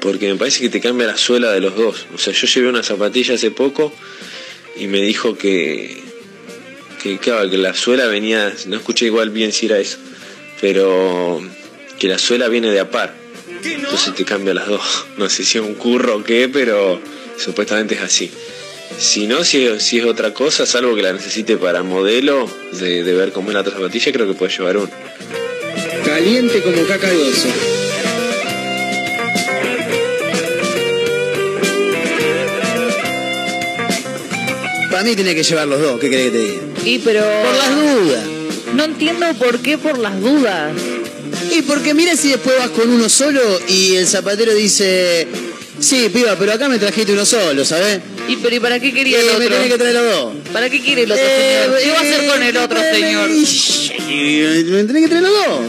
porque me parece que te cambia la suela de los dos. O sea, yo llevé una zapatilla hace poco y me dijo que que claro, que la suela venía, no escuché igual bien si era eso, pero que la suela viene de a. Entonces te cambia las dos. No sé si es un curro o qué, pero supuestamente es así. Si no, si, es- si es otra cosa, salvo que la necesite para modelo, de, de ver cómo es la otra zapatilla, creo que puede llevar uno. Caliente como caca de oso. Para mí tiene que llevar los dos, ¿qué querés que te diga? Y pero. Por las dudas. No entiendo por qué por las dudas. Y porque mira si después vas con uno solo y el zapatero dice, sí, piba, pero acá me trajiste uno solo, ¿sabes? Y pero ¿y para qué quería Eh, el me otro? tenés que traer los dos. ¿Para qué quiere el otro Eh, señor? ¿Qué va a hacer eh, con el otro eh, señor? eh, Me tenés que traer los dos.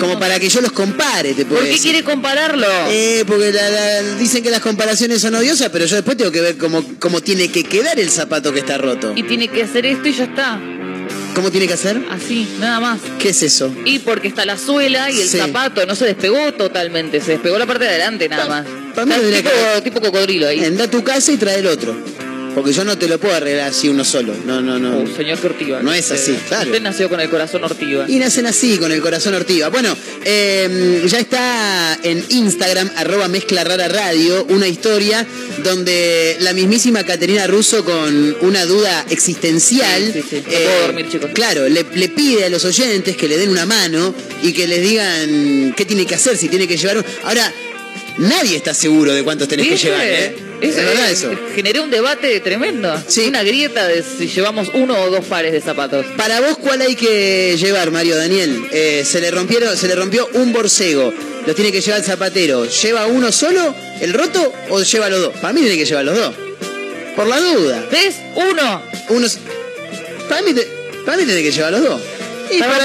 Como para que yo los compare, te puedo ¿Por qué decir. quiere compararlo? Eh, porque la- la- dicen que las comparaciones son odiosas, pero yo después tengo que ver cómo, cómo tiene que quedar el zapato que está roto. Y tiene que hacer esto y ya está. ¿Cómo tiene que hacer? Así, nada más. ¿Qué es eso? Y porque está la suela y el Sí. zapato no se despegó totalmente, se despegó la parte de adelante nada más. mí tipo, que- tipo cocodrilo ahí. Anda a tu casa y trae el otro. Porque yo no te lo puedo arreglar así uno solo. No, no, no. Oh, señor que Ortiga. No es así, Usted- claro. Usted nació con el corazón Ortiga. Y nacen así, con el corazón ortiga. Bueno, eh, ya está en Instagram, arroba mezcla rara radio, una historia donde la mismísima Caterina Russo con una duda existencial. Sí, sí, sí. No eh, puedo dormir, chicos. Claro, le, le pide a los oyentes que le den una mano y que les digan qué tiene que hacer, si tiene que llevar un... Ahora, nadie está seguro de cuántos tenés que llevar, ¿eh? Es, Es verdad eso. Generó un debate tremendo. Sí. Una grieta de si llevamos uno o dos pares de zapatos. Para vos, ¿cuál hay que llevar, Mario Daniel? Eh, se le rompieron, se le rompió un borcego. Lo tiene que llevar el zapatero. ¿Lleva uno solo, el roto, o lleva los dos? Para mí tiene que llevar los dos. Por la duda. ¿Ves? Uno. Uno. Para mí, te- para mí tiene que llevar los dos. Y Para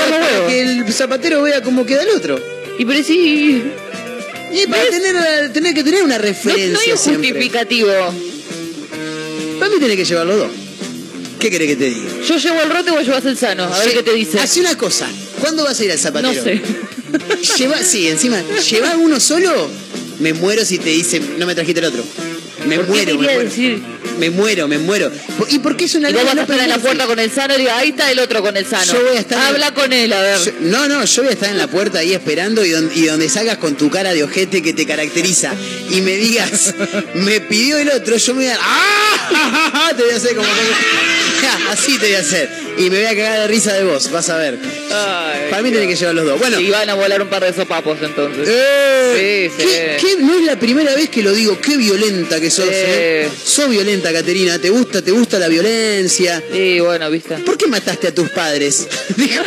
que el zapatero vea cómo queda el otro. Y pero sí. Y para tener, tener que tener una No, referencia no hay un siempre. justificativo. Para mí tiene que llevar los dos. ¿Qué querés que te diga? Yo llevo el rote y vos llevas el sano. A ver qué te dice. Hace una cosa. ¿Cuándo vas a ir al zapatero? No sé. Lleva, sí, encima, lleva uno solo, me muero si te dice, no me trajiste el otro. Me ¿Por qué muero, me muero. decir? Me muero, me muero. ¿Y por qué es una Y vos vas no a estar en la puerta con el sano y digo, ahí está el otro con el sano. Yo voy a estar en- Habla con él, a ver. Yo- no, no, yo voy a estar en la puerta ahí esperando y, don- y donde salgas con tu cara de ojete que te caracteriza y me digas, me pidió el otro, yo me voy a... ¡Ah! Te voy a hacer como... Así te voy a hacer. Y me voy a cagar de risa de vos, vas a ver. Ay, Para mí tenés que llevar los dos. Bueno, Y van a volar un par de sopapos entonces. Eh, Sí, sí. ¿qué- qué- no es la primera vez que lo digo, qué violenta que sos, Sí. ¿eh? Sos violenta, Caterina, ¿te gusta, te gusta la violencia? Y bueno, viste. ¿Por qué mataste a tus padres? Dijo.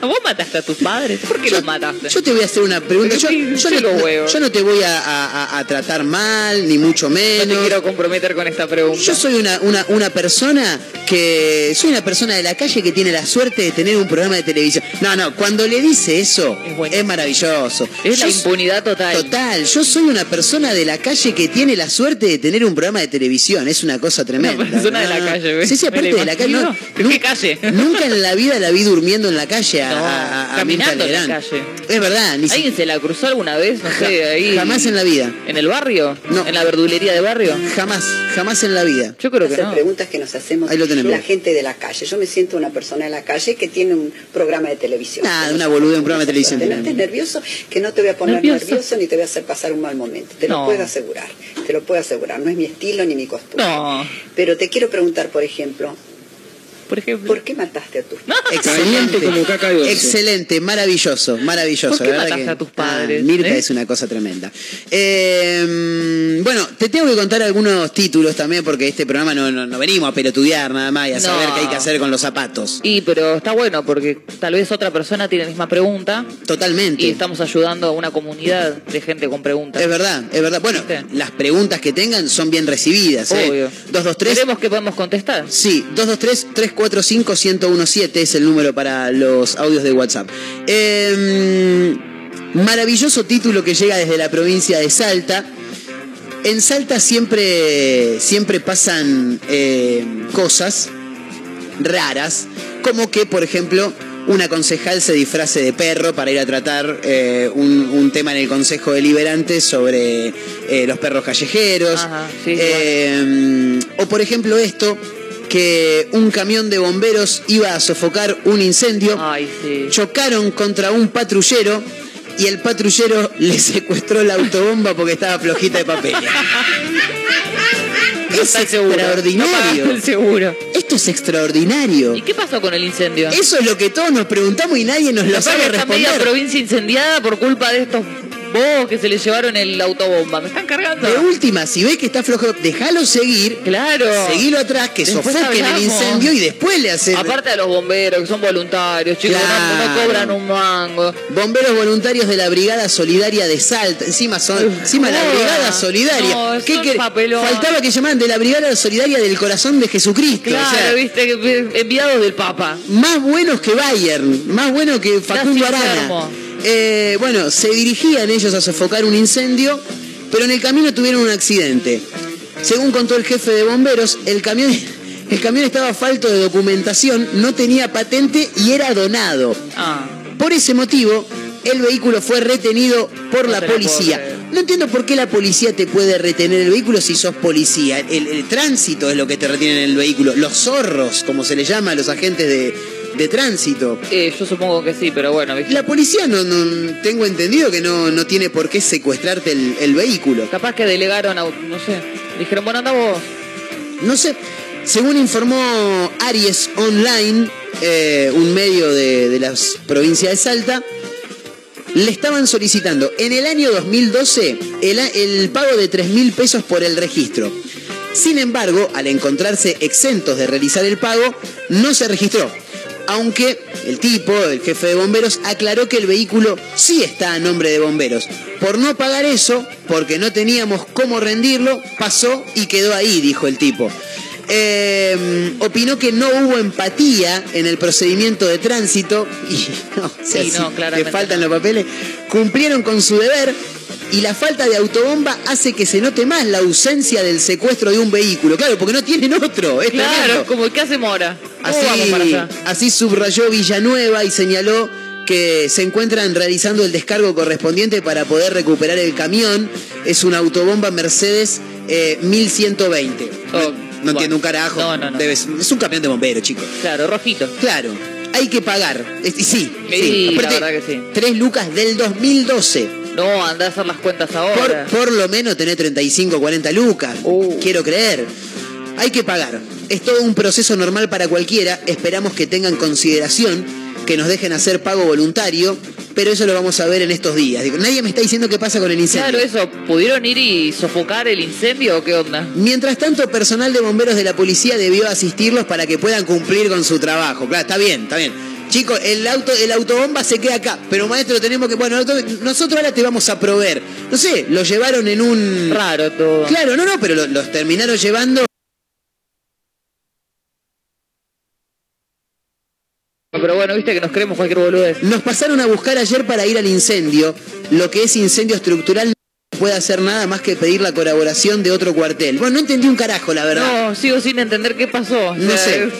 ¿Vos mataste a tus padres? ¿Por qué los mataste? Yo te voy a hacer una pregunta. Yo, Sí, yo sí no, yo te voy a, a- a- a tratar mal, ni mucho No te menos. quiero comprometer con esta pregunta. Yo soy una, una, una persona que. Soy una persona de la calle que tiene la suerte de tener un programa de televisión. No, no, cuando le dice eso, Es maravilloso. Es la impunidad total. Total, yo soy una persona de la calle que tiene la suerte de tener un programa de televisión, es una cosa tremenda. Una persona de la calle, ¿ves? Sí, sí, aparte de la calle. no, ¿Qué calle? Nunca en la vida la vi durmiendo en la calle a, No, a- a- a caminando en la calle. Es verdad, ni si- ¿Alguien se la cruzó alguna vez? No sé, ahí. jamás en la vida. ¿En el barrio? No. ¿En la verdulería de barrio? Jamás, jamás en la vida. Yo creo que no. preguntas que nos hacemos Ahí lo tenemos. la gente de la calle. Yo me siento una persona en la calle que tiene un programa de televisión. Nada, una boluda, un programa de televisión estés nervioso, que no te voy a poner Nervioso. nervioso ni te voy a hacer pasar un mal momento. Te No. lo puedo asegurar. Te lo puedo asegurar. No es mi estilo ni mi costumbre. No. Pero te quiero preguntar, por ejemplo, Por ejemplo. ¿por qué mataste a tus Excelente, como caca de oso. excelente, maravilloso, maravilloso. ¿Por qué la mataste que- a tus padres, Ah, Mirta eh? es una cosa tremenda. Eh, bueno, te tengo que contar algunos títulos también porque este programa no, no, no venimos a pelotudear nada más y a saber qué hay que hacer con los zapatos. Y, pero está bueno porque tal vez otra persona tiene la misma pregunta Totalmente. y estamos ayudando a una comunidad de gente con preguntas. Es verdad, es verdad. Bueno, ¿Viste? las preguntas que tengan son bien recibidas. ¿eh? Obvio. 223 Veremos que podemos contestar. Sí, 223-345-1017 es el número para los audios de WhatsApp. Eh, maravilloso título que llega desde la provincia de Salta. En Salta siempre, siempre pasan eh, cosas raras, como que, por ejemplo, una concejal se disfrace de perro para ir a tratar eh, un, un tema en el Consejo Deliberante sobre eh, los perros callejeros. Eh, o, por ejemplo, esto, que un camión de bomberos iba a sofocar un incendio, chocaron contra un patrullero y el patrullero le secuestró la autobomba porque estaba flojita de papel. es extraordinario. el seguro. Esto es extraordinario. ¿Y qué pasó con el incendio? Eso es lo que todos nos preguntamos y nadie nos lo sabe está media responder. provincia incendiada por culpa de estos bobos que se les llevaron el autobomba. Me están cargando. De última, si ves que está flojo, déjalo seguir. Claro. Seguilo atrás, que Después sofoquen el incendio y después le hacen. Aparte de los bomberos, que son voluntarios, chicos, no- cobran un mango. Bomberos voluntarios de la Brigada Solidaria de Salta. Encima son. Encima la. Brigada Solidaria. No, ¿Qué papelón. Faltaba que llamaran de la Brigada Solidaria del Corazón de Jesucristo. Claro, o sea, viste, que- enviados del Papa. más buenos que Bayern, más buenos que Facundo Arana. Eh, bueno, se dirigían ellos a sofocar un incendio, pero en el camino tuvieron un accidente. Según contó el jefe de bomberos, el camión, el camión estaba falto de documentación, no tenía patente y era donado. Ah. Por ese motivo, el vehículo fue retenido por No la policía. No entiendo por qué la policía te puede retener el vehículo si sos policía. El, el tránsito es lo que te retiene en el vehículo. Los zorros, como se les llama a los agentes de, de tránsito. Eh, yo supongo que sí, pero bueno, ¿viste? La policía no, no- tengo entendido que no, no tiene por qué secuestrarte el, el vehículo. Capaz que delegaron, a, no sé, dijeron, bueno, anda vos. No sé, según informó Aries Online, eh, un medio de, de la provincia de Salta, le estaban solicitando en el año 2012 el, el pago de 3 mil pesos por el registro. Sin embargo, al encontrarse exentos de realizar el pago, no se registró. Aunque el tipo, el jefe de bomberos, aclaró que el vehículo sí está a nombre de bomberos. Por no pagar eso, porque no teníamos cómo rendirlo, pasó y quedó ahí, dijo el tipo. Eh, opinó que no hubo empatía en el procedimiento de tránsito y no, o sea, Sí, no, si claramente te faltan los papeles. Cumplieron con su deber y la falta de autobomba hace que se note más la ausencia del secuestro de un vehículo. Claro, porque no tienen otro. Es Claro, tremendo. como, ¿qué hacemos ahora? ¿Cómo vamos para Así, allá? así subrayó Villanueva y señaló que se encuentran realizando el descargo correspondiente para poder recuperar el camión. Es una autobomba Mercedes eh, 1120. no no entiendo un carajo. No, no, no. Es un camión de bomberos, chicos. Claro, rojito. Claro. Hay que pagar. Es- y sí, Sí, sí. la verdad que sí. Tres lucas del 2012. No, anda a hacer las cuentas Por, ahora. por lo menos tener 35, 40 lucas. Uh. Quiero creer. Hay que pagar. Es todo un proceso normal para cualquiera. Esperamos que tengan consideración, que nos dejen hacer pago voluntario, pero eso lo vamos a ver en estos días. Digo, nadie me está diciendo qué pasa con el incendio. Claro, eso. ¿Pudieron ir y sofocar el incendio o qué onda? Mientras tanto, personal de bomberos de la policía debió asistirlos para que puedan cumplir con su trabajo. Claro, está bien, está bien. Chicos, el auto, el autobomba se queda acá, pero maestro tenemos que, bueno, nosotros ahora te vamos a proveer. No sé, lo llevaron en un Raro todo. Claro, no, no, pero lo- los terminaron llevando. Pero bueno, viste que nos creemos cualquier boludez. Nos pasaron a buscar ayer para ir al incendio. Lo que es incendio estructural no puede hacer nada más que pedir la colaboración de otro cuartel. Bueno, no entendí un carajo, la verdad. No, sigo sin entender qué pasó. O No sea, sé. es-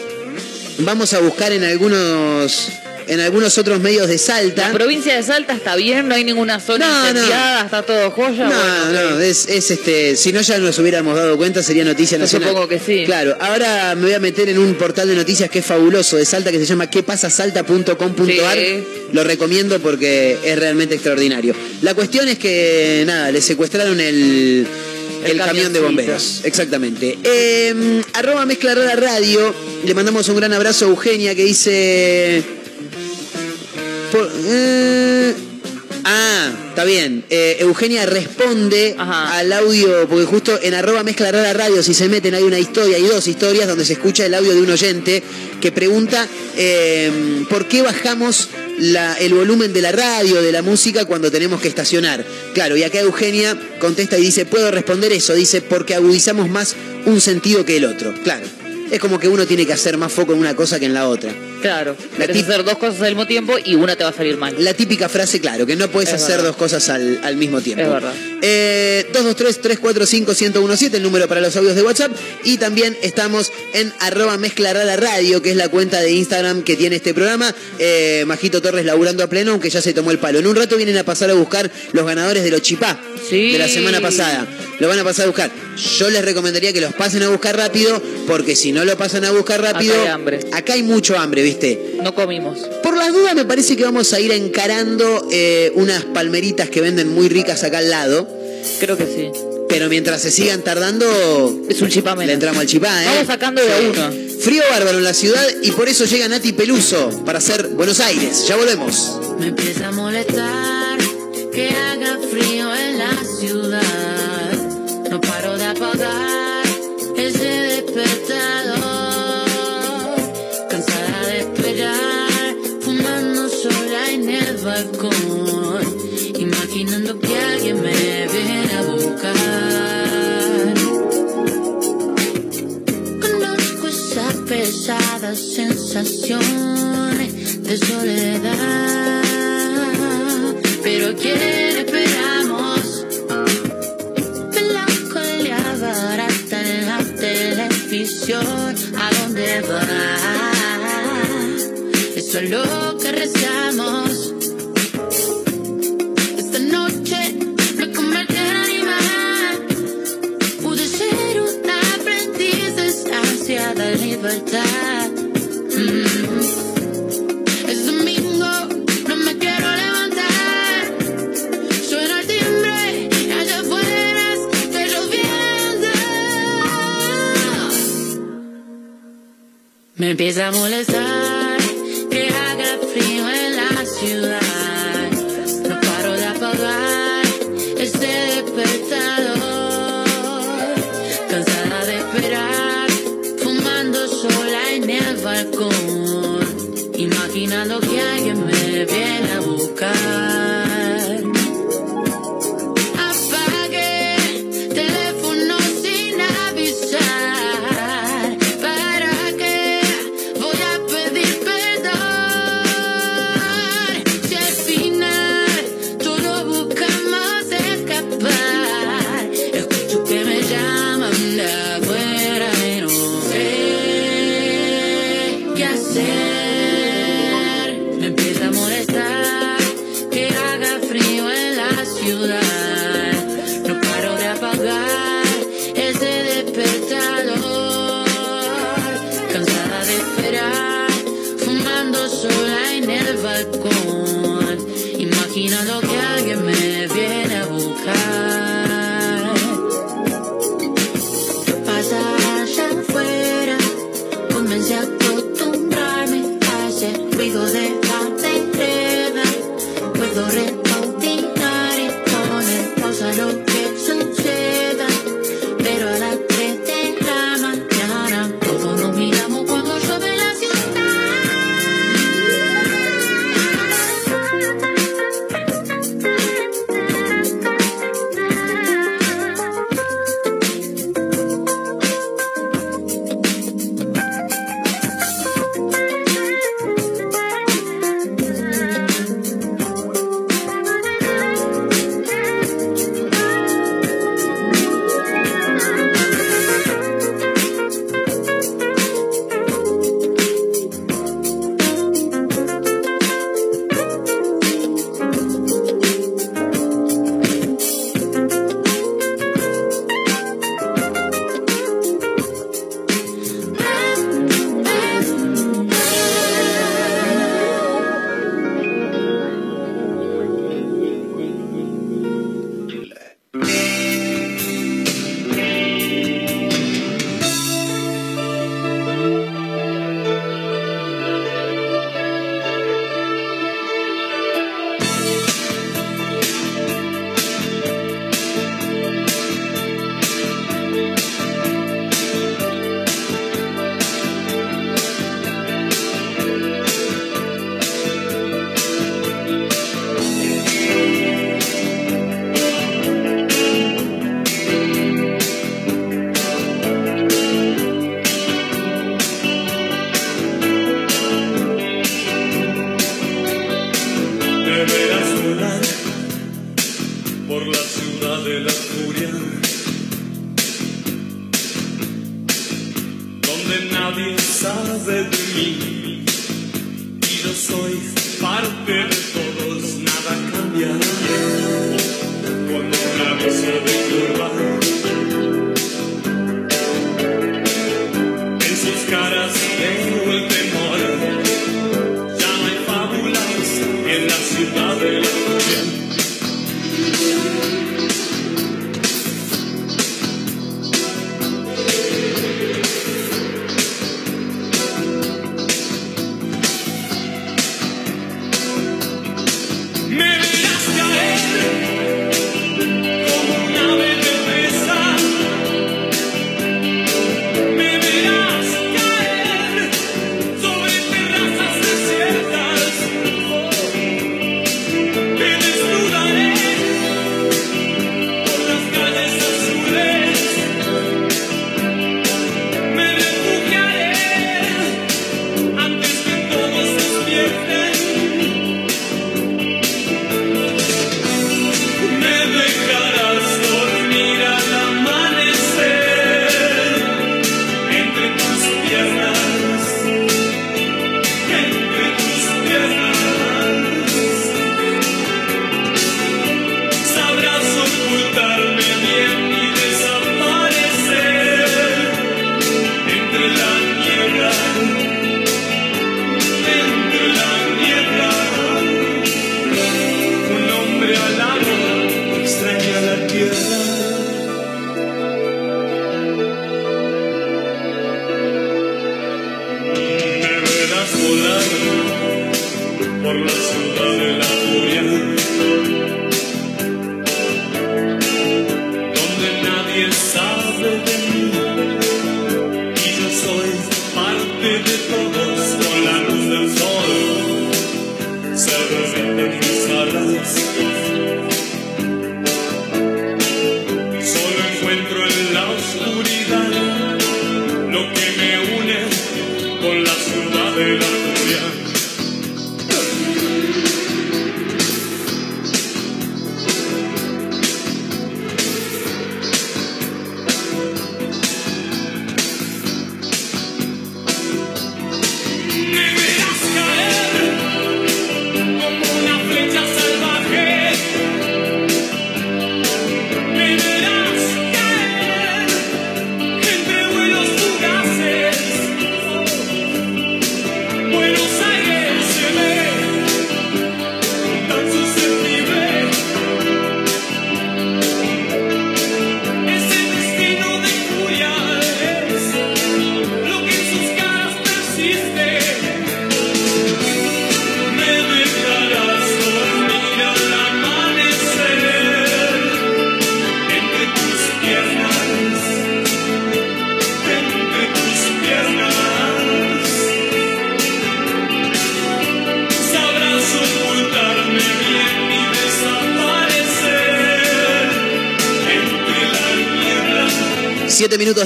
Vamos a buscar en algunos en algunos otros medios de Salta. La provincia de Salta está bien, no hay ninguna zona No, está todo joya. No, bueno, no, es, es, este, si no ya nos hubiéramos dado cuenta sería noticia Yo nacional. supongo que sí. Claro, ahora me voy a meter en un portal de noticias que es fabuloso de Salta que se llama quepasasalta.com.ar. Sí. Lo recomiendo porque es realmente extraordinario. La cuestión es que nada, le secuestraron el el, El camión de bomberos, exactamente. Eh, arroba Mezcla Rara Radio, le mandamos un gran abrazo a Eugenia que dice... por- eh, ah, está bien. Eh, Eugenia responde al audio, porque justo en arroba Mezcla Rara Radio, si se meten, hay una historia, hay dos historias donde se escucha el audio de un oyente que pregunta eh, por qué bajamos la- el volumen de la radio, de la música, cuando tenemos que estacionar. Claro, y acá Eugenia contesta y dice, puedo responder eso, dice, porque agudizamos más un sentido que el otro. Claro, es como que uno tiene que hacer más foco en una cosa que en la otra. Claro, tip- hacer dos cosas al mismo tiempo y una te va a salir mal. La típica frase, claro, que no puedes Es hacer verdad. dos cosas al, al mismo tiempo. Es verdad. Eh, 223-345-1017, el número para los audios de WhatsApp. Y también estamos en arroba mezcla rara radio, que es la cuenta de Instagram que tiene este programa. Eh, Majito Torres laburando a pleno, aunque ya se tomó el palo. En un rato vienen a pasar a buscar los ganadores de los chipá Sí. de la semana pasada. Lo van a pasar a buscar. Yo les recomendaría que los pasen a buscar rápido, porque si no lo pasan a buscar rápido, Acá hay hambre. acá hay mucho hambre, ¿viste? No comimos. Por las dudas me parece que vamos a ir encarando eh, unas palmeritas que venden muy ricas acá al lado. Creo que sí. Pero mientras se sigan tardando, Es un chipá le menos. entramos al chipá, ¿eh? Vamos sacando de a uno. Frío bárbaro en la ciudad y por eso llega Nati Peluso para hacer Buenos Aires. Ya volvemos. Me empieza a molestar que haga de soledad. Pero ¿a quién esperamos? Melancolía barata en la televisión. ¿A dónde va? Eso es lo que rezamos. Empieza a molestar que haga frío en la ciudad. No paro de apagar este despertador. Cansada de esperar, fumando sola en el balcón. Imaginando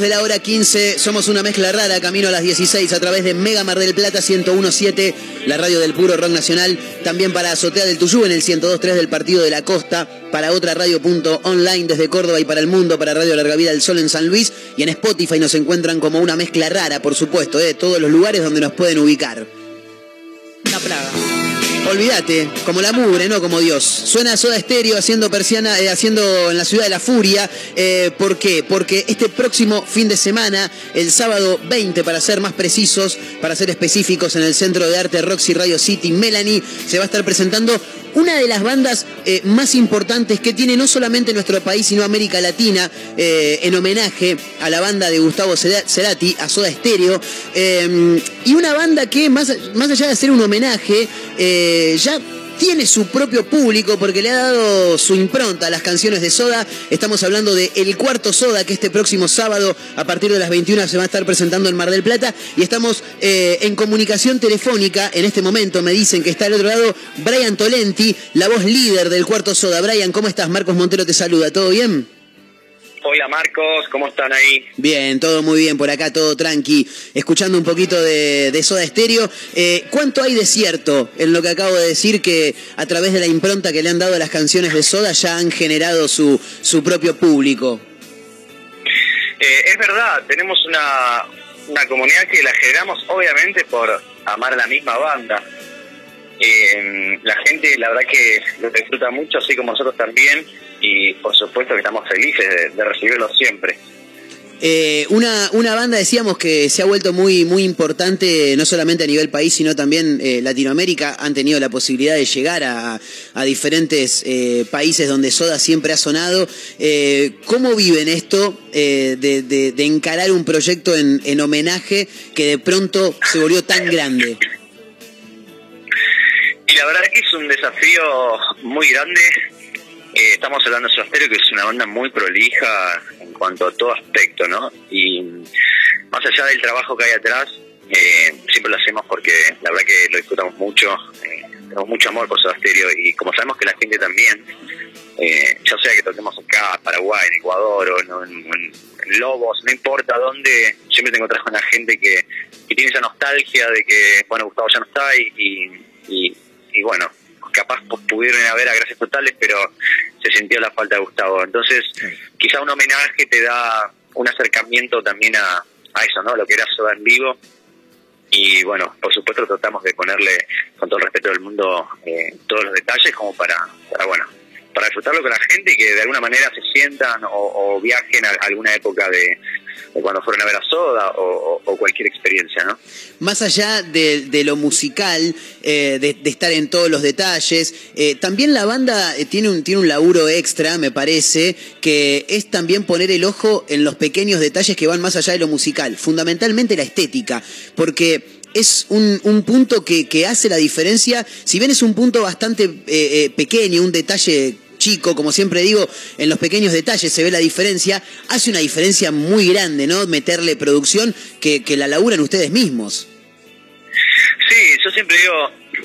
de la hora 15, somos una mezcla rara, camino a las 16 a través de Mega Mar del Plata 1017, la radio del puro rock nacional, también para Azotea del Tuyú en el 1023 del Partido de la Costa, para otra radio punto online desde Córdoba y para el mundo, para Radio Larga Vida del Sol en San Luis y en Spotify nos encuentran como una mezcla rara, por supuesto, de todos los lugares donde nos pueden ubicar. Como la mugre, no como Dios. Suena Soda Stereo haciendo persiana, eh, haciendo en la ciudad de la furia. Eh, ¿Por qué? Porque este próximo fin de semana, el sábado 20, para ser más precisos, para ser específicos, en el Centro de Arte Roxy Radio City, Melanie, se va a estar presentando una de las bandas eh, más importantes que tiene no solamente nuestro país, sino América Latina, eh, en homenaje a la banda de Gustavo Cera- Cerati, a Soda Stereo. Eh, y una banda que, más, más allá de ser un homenaje, ya tiene su propio público porque le ha dado su impronta a las canciones de Soda. Estamos hablando de El Cuarto Soda, que este próximo sábado, a partir de las 21, se va a estar presentando en Mar del Plata. Y estamos eh, en comunicación telefónica en este momento. Me dicen que está al otro lado Brian Tolenti, la voz líder del Cuarto Soda. Brian, ¿cómo estás? Marcos Montero te saluda. ¿Todo bien? Hola Marcos, ¿cómo están ahí? Bien, todo muy bien por acá, todo tranqui. Escuchando un poquito de, de Soda Stereo. Eh, ¿Cuánto hay de cierto en lo que acabo de decir que a través de la impronta que le han dado a las canciones de Soda ya han generado su, su propio público? Eh, es verdad, tenemos una, una comunidad que la generamos obviamente por amar a la misma banda. Eh, la gente, la verdad que lo disfruta mucho, así como nosotros también, y por supuesto que estamos felices de, de recibirlo siempre. Eh, una, una banda, decíamos, que se ha vuelto muy, muy importante, no solamente a nivel país, sino también eh, Latinoamérica. Han tenido la posibilidad de llegar a, a diferentes eh, países donde Soda siempre ha sonado. Eh, ¿Cómo viven esto eh, de, de- de encarar un proyecto en, en homenaje que de pronto se volvió tan grande? Y la verdad que es un desafío muy grande. Eh, estamos hablando de Soda Stereo, que es una banda muy prolija en cuanto a todo aspecto, ¿no? Y más allá del trabajo que hay atrás, eh, siempre lo hacemos porque la verdad que lo disfrutamos mucho, eh, tenemos mucho amor por Soda Stereo y como sabemos que la gente también, eh, ya sea que toquemos acá, Paraguay, en Ecuador o en, en- en Lobos, no importa dónde, siempre te encontrás con la gente que, que tiene esa nostalgia de que, bueno, Gustavo ya no está y- y bueno, capaz pudieron haber a gracias totales, pero se sintió la falta de Gustavo. Entonces, quizá un homenaje te da un acercamiento también a, a eso, ¿no? Lo que era Soda en vivo. Y bueno, por supuesto tratamos de ponerle, con todo el respeto del mundo, eh, todos los detalles como para, para, bueno, para disfrutarlo con la gente y que de alguna manera se sientan o, o viajen a alguna época de, de cuando fueron a ver a Soda o, o- o cualquier experiencia, ¿no? Más allá de, lo musical, eh, de, de estar en todos los detalles, eh, también la banda eh, tiene un, tiene un laburo extra, me parece, que es también poner el ojo en los pequeños detalles que van más allá de lo musical, fundamentalmente la estética, porque es un, un punto que, que hace la diferencia, si bien es un punto bastante eh, eh, pequeño, un detalle chico, como siempre digo, en los pequeños detalles se ve la diferencia, hace una diferencia muy grande, ¿no? Meterle producción que, la laburan ustedes mismos. Sí, yo siempre digo,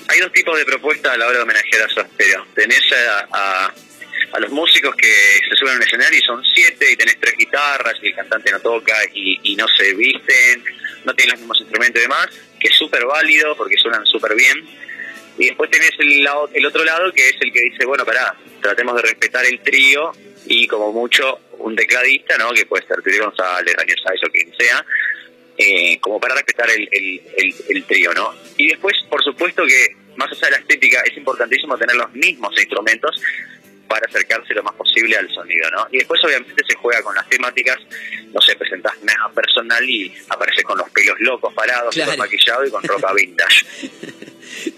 hay dos tipos de propuestas a la hora de homenajear a Soda Stereo. Tenés a, a- los músicos que se suben a un escenario y son siete y tenés tres guitarras y el cantante no toca y, no se visten, no tienen los mismos instrumentos y demás, que es súper válido porque suenan súper bien. Y después tenés el, el otro lado que es el que dice, bueno, pará, tratemos de respetar el trío y como mucho un tecladista, ¿no? Que puede ser Turi González, Daniel Sáez o quien sea, eh, como para respetar el, el, el, el trío, ¿no? Y después, por supuesto que más allá de la estética, es importantísimo tener los mismos instrumentos para acercarse lo más posible al sonido, ¿no? Y después obviamente se juega con las temáticas, no sé, presentás nada personal y apareces con los pelos locos parados, Claro. maquillado y con ropa vintage.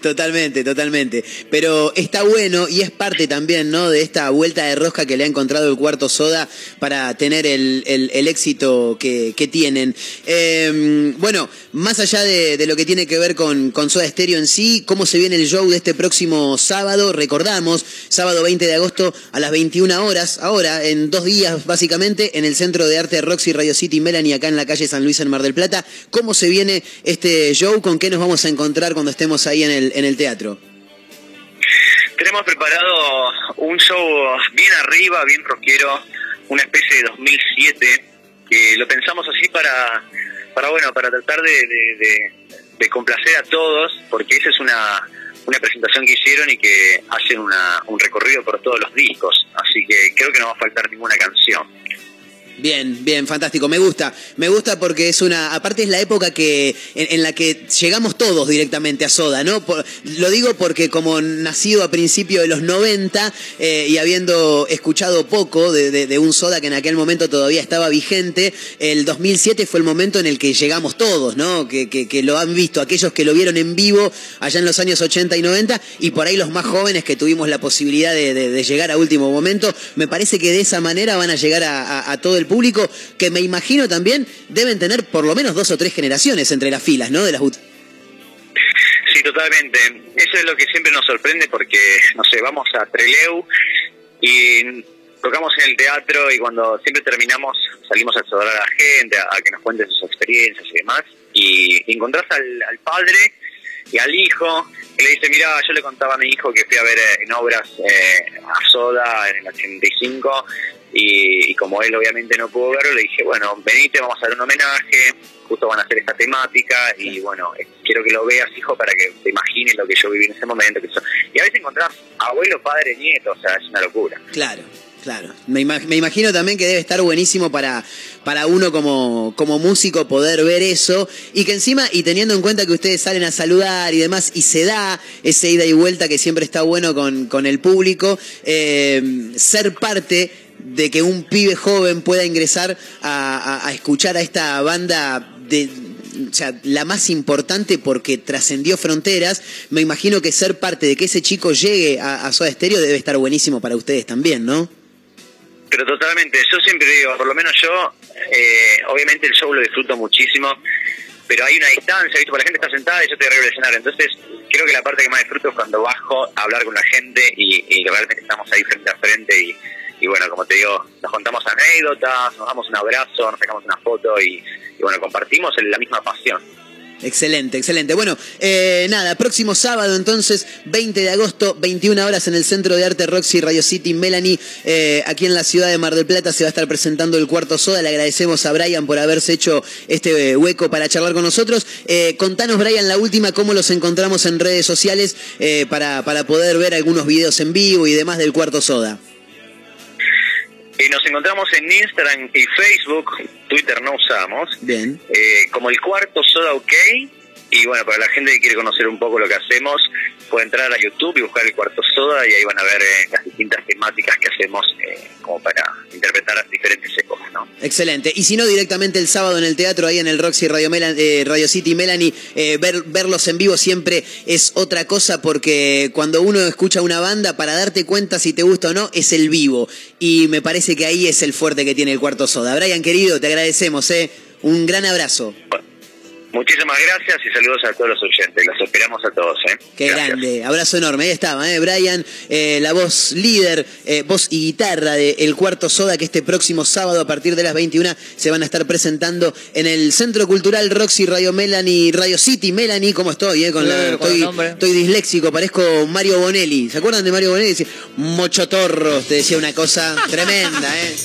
Totalmente, totalmente. Pero está bueno y es parte también, ¿no? De esta vuelta de rosca que le ha encontrado el cuarto soda para tener el, el- el éxito que, que tienen. Eh, bueno, más allá de, de lo que tiene que ver con, con Soda Stereo en sí, ¿cómo se viene el show de este próximo sábado? Recordamos, sábado 20 de agosto a las 21 horas, ahora, en dos días básicamente, en el Centro de Arte Roxy Radio City Melanie, acá en la calle San Luis en Mar del Plata. ¿Cómo se viene este show? ¿Con qué nos vamos a encontrar cuando estemos ahí en el, en el teatro? Tenemos preparado un show bien arriba, bien rockero, una especie de 2007, que lo pensamos así para, para bueno, para tratar de, de- de- de complacer a todos, porque esa es una, una presentación que hicieron y que hacen una, un recorrido por todos los discos, así que creo que no va a faltar ninguna canción. Bien, bien, fantástico. Me gusta, me gusta porque es una, aparte es la época que en, la que llegamos todos directamente a Soda, ¿no? Por- lo digo porque como nacido a principios de los 90 eh, y habiendo escuchado poco de, un Soda que en aquel momento todavía estaba vigente, el 2007 fue el momento en el que llegamos todos, ¿no? Que, que- que lo han visto, aquellos que lo vieron en vivo allá en los años 80 y 90 y por ahí los más jóvenes que tuvimos la posibilidad de, llegar a último momento. Me parece que de esa manera van a llegar a, a- a todo el público que me imagino también deben tener por lo menos dos o tres generaciones entre las filas, ¿no? De las ut- Sí, totalmente. Eso es lo que siempre nos sorprende porque, no sé, vamos a Treleu y tocamos en el teatro y cuando siempre terminamos salimos a saludar a la gente, a, que nos cuenten sus experiencias y demás. Y, y encontrás al, al padre y al hijo y le dice, mira, yo le contaba a mi hijo que fui a ver eh, en obras eh, a Soda en el 85 y, y como él obviamente no pudo verlo, le dije, bueno, venite, vamos a hacer un homenaje, justo van a hacer esta temática y bueno, quiero que lo veas, hijo, para que te imagines lo que yo viví en ese momento. que Y a veces encontrás abuelo, padre, nieto, o sea, es una locura. Claro. Claro, me, ima- me imagino también que debe estar buenísimo para, para uno como, como músico poder ver eso y que encima, y teniendo en cuenta que ustedes salen a saludar y demás, y se da ese ida y vuelta que siempre está bueno con, con el público, eh, ser parte de que un pibe joven pueda ingresar a, escuchar a esta banda de, la más importante porque trascendió fronteras. Me imagino que ser parte de que ese chico llegue a, a Soda debe estar buenísimo para ustedes también, ¿no? Pero totalmente, yo siempre digo, por lo menos yo, eh, obviamente el show lo disfruto muchísimo, pero hay una distancia, ¿viste? Porque la gente está sentada y yo estoy arriba del escenario. Entonces, creo que la parte que más disfruto es cuando bajo a hablar con la gente y, y realmente estamos ahí frente a frente y, y bueno, como te digo, nos contamos anécdotas, nos damos un abrazo, nos sacamos una foto y, bueno, compartimos la misma pasión. Excelente, excelente. Bueno, eh, nada, próximo sábado entonces, 20 de agosto, 21 horas en el Centro de Arte Roxy Radio City Melanie, eh, aquí en la ciudad de Mar del Plata se va a estar presentando el cuarto soda. Le agradecemos a Brian por haberse hecho este eh, hueco para charlar con nosotros. Eh, contanos, Brian, la última, cómo los encontramos en redes sociales eh, para, para poder ver algunos videos en vivo y demás del cuarto soda. Y nos encontramos en Instagram y Facebook, Twitter no usamos, Bien. eh, como el cuarto Soda OK. Y bueno, para la gente que quiere conocer un poco lo que hacemos, puede entrar a YouTube y buscar el cuarto Soda y ahí van a ver eh, las distintas temáticas que hacemos eh, como para interpretar las diferentes épocas, ¿no? Excelente. Y si no, directamente el sábado en el teatro, ahí en el Roxy Radio, Melan- eh, Radio City Melanie, eh, ver, verlos en vivo siempre es otra cosa porque cuando uno escucha una banda, para darte cuenta si te gusta o no, es el vivo. Y me parece que ahí es el fuerte que tiene el cuarto soda. Brian, querido, te agradecemos, ¿eh? Un gran abrazo. Muchísimas gracias y saludos a todos los oyentes. Los esperamos a todos, ¿eh? Qué grande, abrazo enorme. Ahí estaba, ¿eh? Brian, eh, la voz líder, eh, voz y guitarra de El Cuarto Soda, que este próximo sábado a partir de las 21 se van a estar presentando en el Centro Cultural Roxy Radio Melanie, Radio City Melanie. ¿Cómo estoy? Eh? Con la- estoy, estoy disléxico, parezco Mario Bonelli. ¿Se acuerdan de Mario Bonelli? Mochotorros, te decía una cosa tremenda, ¿eh?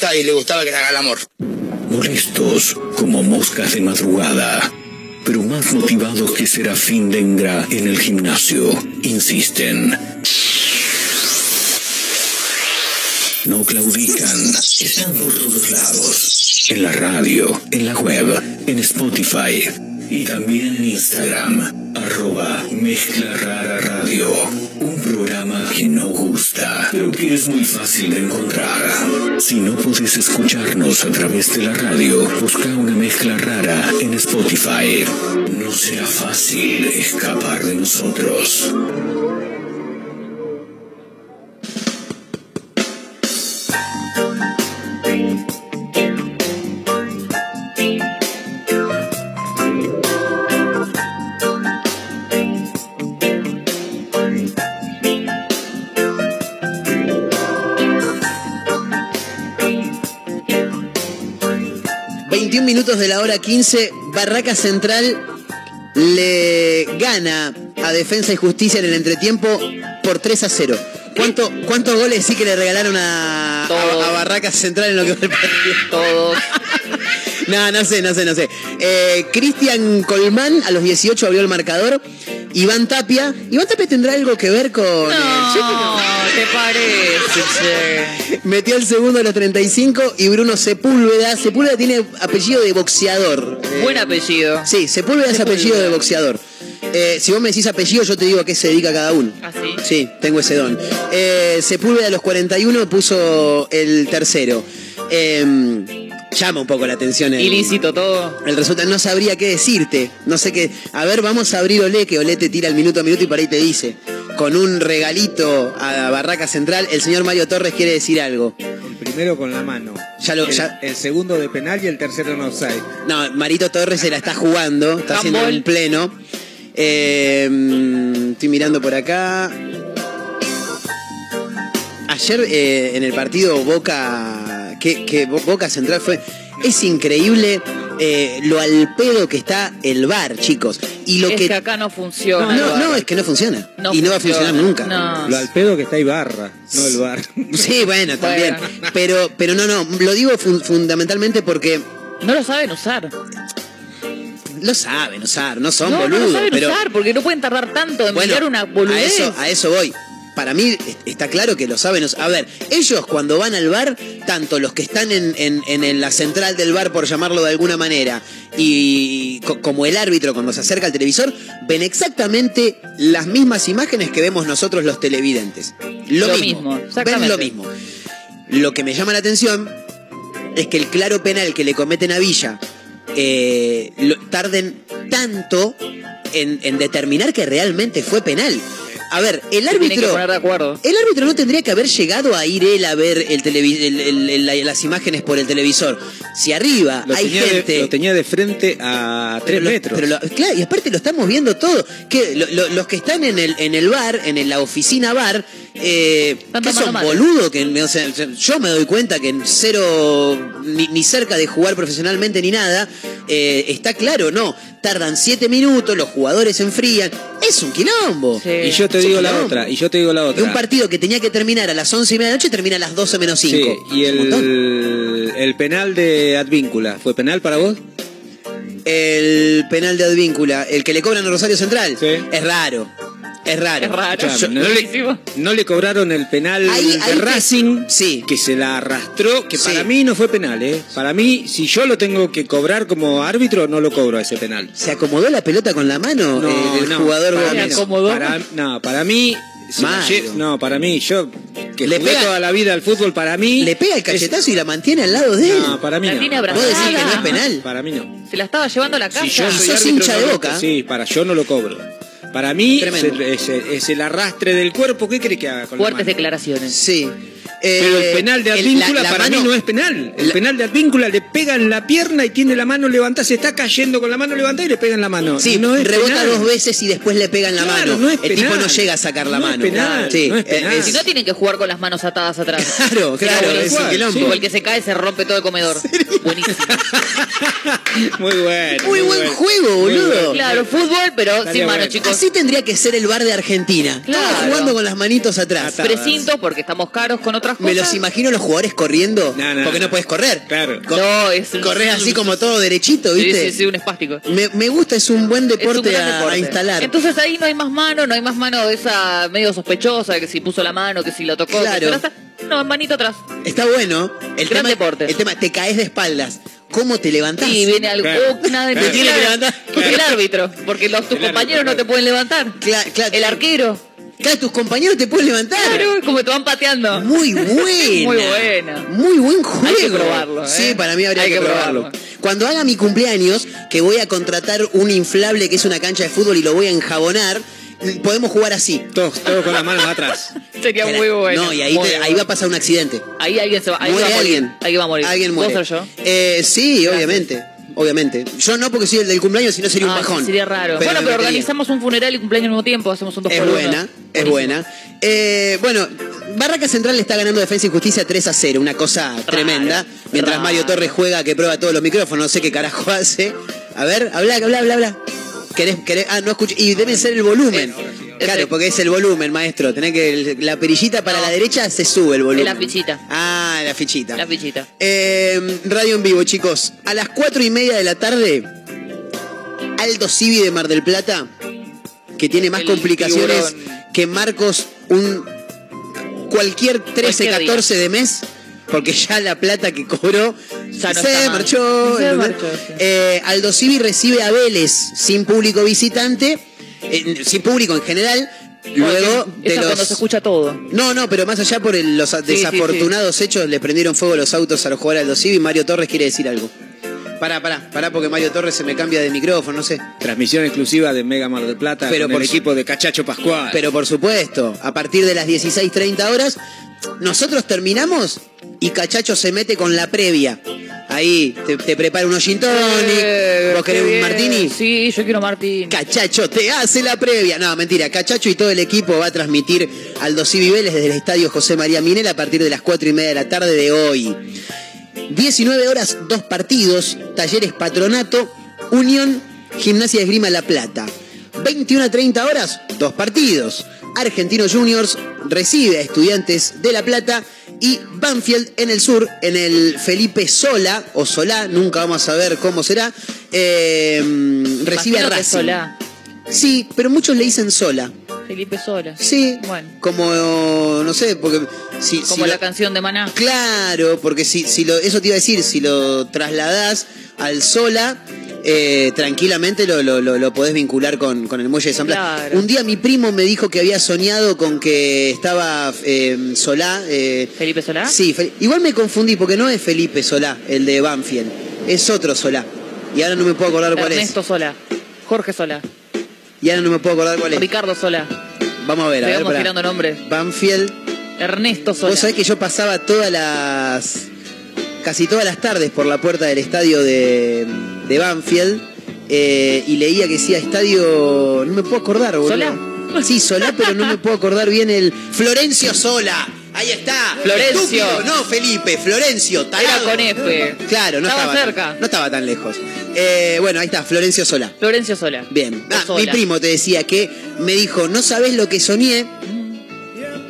Y le gustaba que le haga el amor. Molestos como moscas de madrugada, pero más motivados que Serafín Dengra en el gimnasio, insisten. No claudican, están por todos lados. En la radio, en la web, en Spotify y también en Instagram, arroba Mezcla Radio. Un programa que no gusta, pero que es muy fácil de encontrar. Si no podés escucharnos a través de la radio, busca una mezcla rara en Spotify. No será fácil escapar de nosotros. Minutos de la hora 15, Barraca Central le gana a Defensa y Justicia en el entretiempo por 3 a 0. ¿Cuánto, ¿Cuántos goles sí que le regalaron a, a, a Barraca Central en lo que fue el partido? Todos. No, no sé, no sé, no sé. Eh, Cristian Colmán a los 18 abrió el marcador. Iván Tapia. Iván Tapia tendrá algo que ver con. el- No, ¿te parece? Metió el segundo a los 35 y Bruno Sepúlveda. Sepúlveda tiene apellido de boxeador. Buen apellido. Sí, Sepúlveda es apellido de boxeador. Eh, si vos me decís apellido, yo te digo a qué se dedica cada uno. ¿Ah, sí? Sí, tengo ese don. Eh, Sepúlveda a los 41 puso el tercero. Eh, llama un poco la atención el, Ilícito todo. el resultado. No sabría qué decirte. No sé qué. A ver, vamos a abrir Olé, que Olé te tira el minuto a minuto y por ahí te dice. Con un regalito a Barraca Central, el señor Mario Torres quiere decir algo. El primero con la mano. Ya lo- el, ya- el segundo de penal y el tercero en offside. No, Marito Torres se la está jugando, está haciendo un pleno. Eh, mm, estoy mirando por acá. Ayer eh, en el partido Boca, que, que Bo- Boca Central fue. Es increíble eh, lo al pedo que está el bar, chicos. Y lo es que. que acá no funciona. no, no, es que no funciona. No y no va a funciona. funcionar nunca. No. Lo al pedo que está Ibarra, no el bar. Sí, bueno, también. Pero, pero no, no. Lo digo fun- fundamentalmente porque. No lo saben usar. Lo saben usar, no son no, boludos. no lo saben pero, usar porque no pueden tardar tanto en Bueno, mirar una boludez. A eso, a eso voy. Para mí est- está claro que lo saben. A ver, ellos cuando van al bar, tanto los que están en, en- en- en la central del bar, por llamarlo de alguna manera, y co- como el árbitro cuando se acerca al televisor, ven exactamente las mismas imágenes que vemos nosotros los televidentes. Lo, Lo mismo. mismo, ven lo mismo. Lo que me llama la atención es que el claro penal que le cometen a Villa eh, lo- tarden tanto en, en determinar que realmente fue penal. A ver, el árbitro. poner de acuerdo. El árbitro no tendría que haber llegado a ir él a ver el televi- el- el- el- la- las imágenes por el televisor. Si arriba Lo hay tenía, gente. de, lo tenía de frente a tres Pero lo- metros. pero lo- claro, y aparte lo estamos viendo todo. Que lo- lo- los que están en el, en el bar, en la oficina bar, eh, que son boludos, que o sea, yo me doy cuenta que en cero, ni, ni cerca de jugar profesionalmente ni nada, eh, está claro, no. Tardan siete minutos, los jugadores se enfrían. Es un quilombo. y yo te Es digo la otra, y yo te digo la Y otra. un partido que tenía que terminar a las once y media de la noche termina a las 12 menos Sí, 5. y el, el penal de Advíncula, ¿fue penal para vos? El penal de Advíncula, el que le cobran a Rosario Central, es raro. Es raro. Es raro. No, le, no le cobraron el penal Ahí- de ahí te- Racing, que se la arrastró, que para mí no fue penal, ¿eh? Para mí, si yo lo tengo que cobrar como árbitro, no lo cobro ese penal. ¿Se acomodó la pelota con la mano No, eh, del no, jugador para Gómez? mí no. Para, no, para mí... si Mario. no, para mí, yo que Le jugué pega- toda la vida al fútbol, para mí... Le pega el cachetazo y la mantiene al lado de él. No, para mí La no. tiene ¿Vos decís que no es penal? Para mí no. Se la estaba llevando a la casa. Si yo soy sos árbitro, hincha no de Boca. Sí, para yo no lo cobro. Para mí es el, es el- es el arrastre del cuerpo. ¿Qué cree que haga con la Fuertes mano? declaraciones. Sí. Pero el penal de Advíncula la- la para mano- mí no es penal. El penal de Advíncula le pega en la pierna y tiene la mano levantada, se está cayendo con la mano levantada y le pega en la mano. Sí, no es rebota penal. dos veces y después le pega en la Claro, mano. no es el tipo penal. no llega a sacar la No es mano. penal, Sí, no es eh, penal. Si no tienen que jugar con las manos atadas atrás. Claro, claro, es el que se cae se rompe todo el comedor. Buenísimo. Muy bueno. Muy buen bueno. juego, boludo. bueno. Claro, fútbol, pero Estaría sin mano, bueno. chicos. Así tendría que ser el bar de Argentina. Claro. Todos jugando con las manitos atrás. Precintos porque estamos caros con otras cosas. Me los imagino los jugadores corriendo. No, no, porque no no. puedes correr. Claro. Co- No, es Corres así como todo derechito, Sí, ¿viste? sí, sí, un espástico. Me, me gusta, es un buen un deporte, gran a- deporte. A, instalar. Entonces ahí no hay más mano, no hay más mano de esa medio sospechosa, que si puso la mano, que si lo tocó. Claro. que si lo hace- No, manito atrás. Está bueno. El Gran tema, deporte. El tema, te caes de espaldas. ¿Cómo te levantás? Y viene algo. Claro. oh, nada Te tiene que levantar. El árbitro, porque los, tus El árbitro, compañeros no claro. te pueden levantar. Cla- cla- El arquero. Claro, tus compañeros te pueden levantar. Claro, como te van pateando. Muy buena. Muy buena. Muy buen juego. Hay que probarlo, ¿eh? Sí, para mí habría Hay que, que probarlo. probarlo. Cuando haga mi cumpleaños, que voy a contratar un inflable que es una cancha de fútbol y lo voy a enjabonar, podemos jugar así. Todos, todos con las manos atrás. Sería muy bueno. No, y ahí, te- ahí va a pasar un accidente. Ahí alguien se va, ahí muere va a morir. alguien. Alguien va a morir. Alguien ¿Puedo muere. ser yo? Eh, sí, obviamente. Obviamente. Yo no porque soy el del cumpleaños, si no sería un Ah, bajón. sería raro. Pero bueno, pero organizamos un funeral y cumpleaños al mismo tiempo, hacemos un dos Es por uno. buena, es Buenísimo. buena. Eh, bueno, Barraca Central le está ganando Defensa y Justicia 3 a 0, una cosa tremenda. Mientras raro. Mario Torres juega que prueba todos los micrófonos, no sé qué carajo hace. A ver, habla, habla, habla, habla. ¿Querés, querés? Ah, no escucho. Y debe ser el volumen. Claro, porque es el volumen, maestro. Tenés que la perillita para la derecha se sube el volumen. la fichita. Ah, la fichita. La fichita. Eh, radio en vivo, chicos. A las cuatro y media de la tarde, Aldo Civi de Mar del Plata, que tiene más El complicaciones tiburón. que Marcos un cualquier 13, Cualquier día. 14 de mes, porque ya la plata que cobró Ya no se marchó. Se ¿entendés? marchó, sí. Eh, Aldo Civi recibe a Vélez sin público visitante, eh, sin público en general. Luego de los... cuando se escucha todo. No, no, pero más allá por el- los sí, desafortunados hechos, le prendieron fuego los autos a los jugadores del Civi. Mario Torres quiere decir algo. Pará, pará, pará, porque Mario Torres se me cambia de micrófono, no sé. Transmisión exclusiva de Mega Mar del Plata Pero con por el su- equipo de Cachacho Pascual. Pero por supuesto, a partir de las 16.30 horas, nosotros terminamos y Cachacho se mete con la previa. Ahí te, te prepara unos gin tonic. Eh, ¿Vos querés un martini? Sí, yo quiero martini. Cachacho te hace la previa. No, mentira. Cachacho y todo el equipo va a transmitir Aldo Civi Vélez desde el estadio José María Minel a partir de las 4 y media de la tarde de hoy. 19 horas, dos partidos. Talleres Patronato, Unión, Gimnasia de Esgrima La Plata. 21 a 30 horas, dos partidos. Argentinos Juniors recibe a Estudiantes de La Plata y Banfield en el sur, en el Felipe Sola, o Solá, nunca vamos a ver cómo será, eh, recibe a Imagino que Racing. Solá. Sí, pero muchos le dicen Sola. Felipe Sola. Sí, Bueno. como, no sé, porque... Si, Como si la lo- canción de Maná. Claro, porque si, si lo, eso te iba a decir, si lo trasladás al Sola, eh, tranquilamente lo, lo, lo- podés vincular con, con el muelle de San Blas. Claro. Un día mi primo me dijo que había soñado con que estaba eh, Solá. eh, ¿Felipe Solá? Sí, Fel- igual me confundí porque no es Felipe Solá, el de Banfield, es otro Solá. Y ahora no me puedo acordar cuál es. Ernesto Sola. Jorge Sola. Y ahora no me puedo acordar cuál es. Ricardo Sola. Vamos a ver, a ver. Tirando nombres. Banfield. Ernesto Sola. Vos sabés que yo pasaba todas las. casi todas las tardes por la puerta del estadio de, de Banfield eh, y leía que decía estadio. no me puedo acordar, boludo. ¿Solá? Sí, Solá, pero no me puedo acordar bien el. Florencio Sola. Ahí está. Florencio. Estúpido, no, Felipe, Florencio, Era tarado. con F. Claro, no Estaba estaba, cerca. Tan, no estaba tan lejos. Eh, bueno, ahí está, Florencio Sola. Florencio Sola. Bien. Ah, Sola. mi primo te decía que me dijo, no sabés lo que soñé.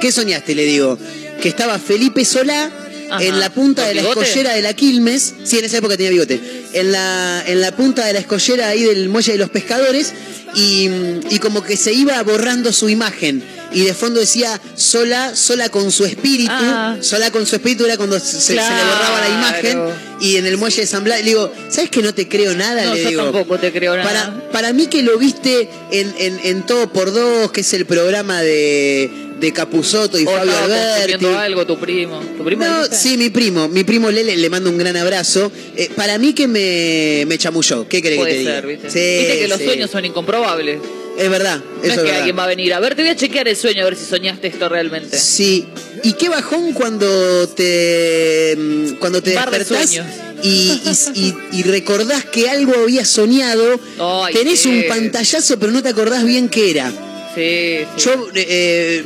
¿Qué soñaste? Le digo. Que estaba Felipe Solá Ajá. en la punta ¿Con de la bigote? escollera de la Quilmes. Sí, en esa época tenía bigote. En la, en la punta de la escollera ahí del muelle de los pescadores. Y, y como que se iba borrando su imagen. Y de fondo decía sola, sola con su espíritu. Ah. Sola con su espíritu era cuando se, se le borraba la imagen. Y en el muelle de San Blas, le digo, ¿sabes que no te creo nada? No, le yo digo, tampoco te creo nada. para, para mí que lo viste en, en, en Todo por Dos, que es el programa de, de Capuzoto y O Fabio Alberti. algo tu primo. ¿Tu primo No, sí, mi primo, mi primo Lele, le mando un gran abrazo. Eh, para mí que me, me chamulló, ¿qué querés que te Puede diga? ser, ¿viste? Sí, Viste que los sueños son incomprobables. Es verdad, No es es que verdad. alguien va a venir. A ver, te voy a chequear el sueño a ver si soñaste esto realmente. Sí. ¿Y qué bajón cuando te mm, cuando te Bar despertás y, y, y- y recordás que algo habías soñado? Ay, tenés sí. un pantallazo, pero no te acordás bien qué era. Sí, sí. Yo eh,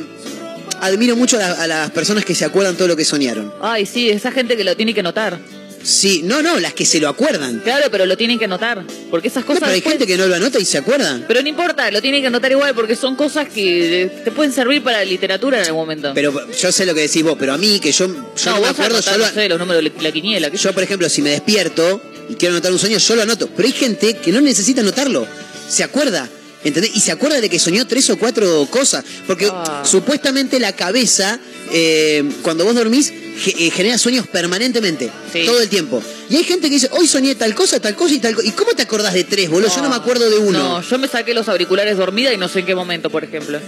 admiro mucho a, la- a las personas que se acuerdan todo lo que soñaron. Ay, sí, esa gente que lo tiene que notar. Sí, no, no, las que se lo acuerdan. Claro, pero lo tienen que notar. Porque esas No, cosas. pero hay después- gente que no lo anota y se acuerdan. Pero no importa, lo tienen que anotar igual porque son cosas que te pueden servir para la literatura en algún momento. Pero yo sé lo que decís vos, pero a mí, que yo, yo no, no, me acuerdo, anotás, solo, no sé, los números de la quiniela. ¿qué sé Yo, por ejemplo, si me despierto y quiero anotar un sueño, yo lo anoto. Pero hay gente que no necesita anotarlo. Se acuerda. ¿Entendés? Y se acuerda de que soñó tres o cuatro cosas. Porque Ah. supuestamente la cabeza, eh, cuando vos dormís, ge- eh, genera sueños permanentemente. Sí. Todo el tiempo. Y hay gente que dice, hoy soñé tal cosa, tal cosa y tal cosa. ¿Y cómo te acordás de tres, boludo? Yo no me acuerdo de uno. No, yo me saqué los auriculares dormida y no sé en qué momento, por ejemplo.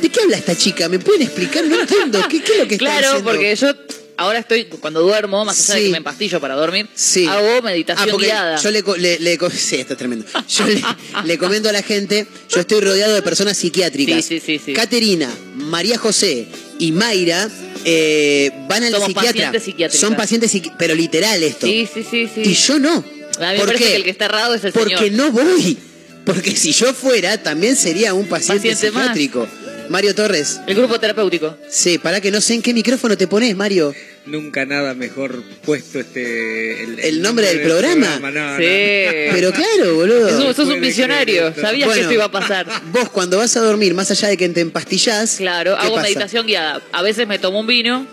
¿De qué habla esta chica? ¿Me pueden explicar? No entiendo. ¿Qué, qué es lo que está Claro, diciendo? porque yo ahora estoy, cuando duermo, más allá de Sí. que me empastillo para dormir, Sí. hago meditación Ah, guiada. yo le, le, le sí, esto es tremendo. Yo le, le comento a la gente, yo estoy rodeado de personas psiquiátricas. Sí, sí, sí. Caterina, María José y Mayra eh, van al Somos psiquiatra. pacientes. Son pacientes pero literal esto. Sí, sí, sí, sí. Y yo no. A mí me ¿Por parece qué? que el que está errado es el Porque señor. no voy. Porque si yo fuera, también sería un paciente, Paciente más. psiquiátrico. Mario Torres. El grupo terapéutico. Sí, para que no sé en qué micrófono te pones, Mario. Nunca nada mejor puesto este. El, ¿El nombre del programa? no, no. Sí. Pero claro, boludo. Sos, un visionario. Sabías que esto iba a pasar. Vos cuando vas a dormir, más allá de que te empastillás, Claro, ¿qué hago pasa? meditación guiada. A veces me tomo un vino.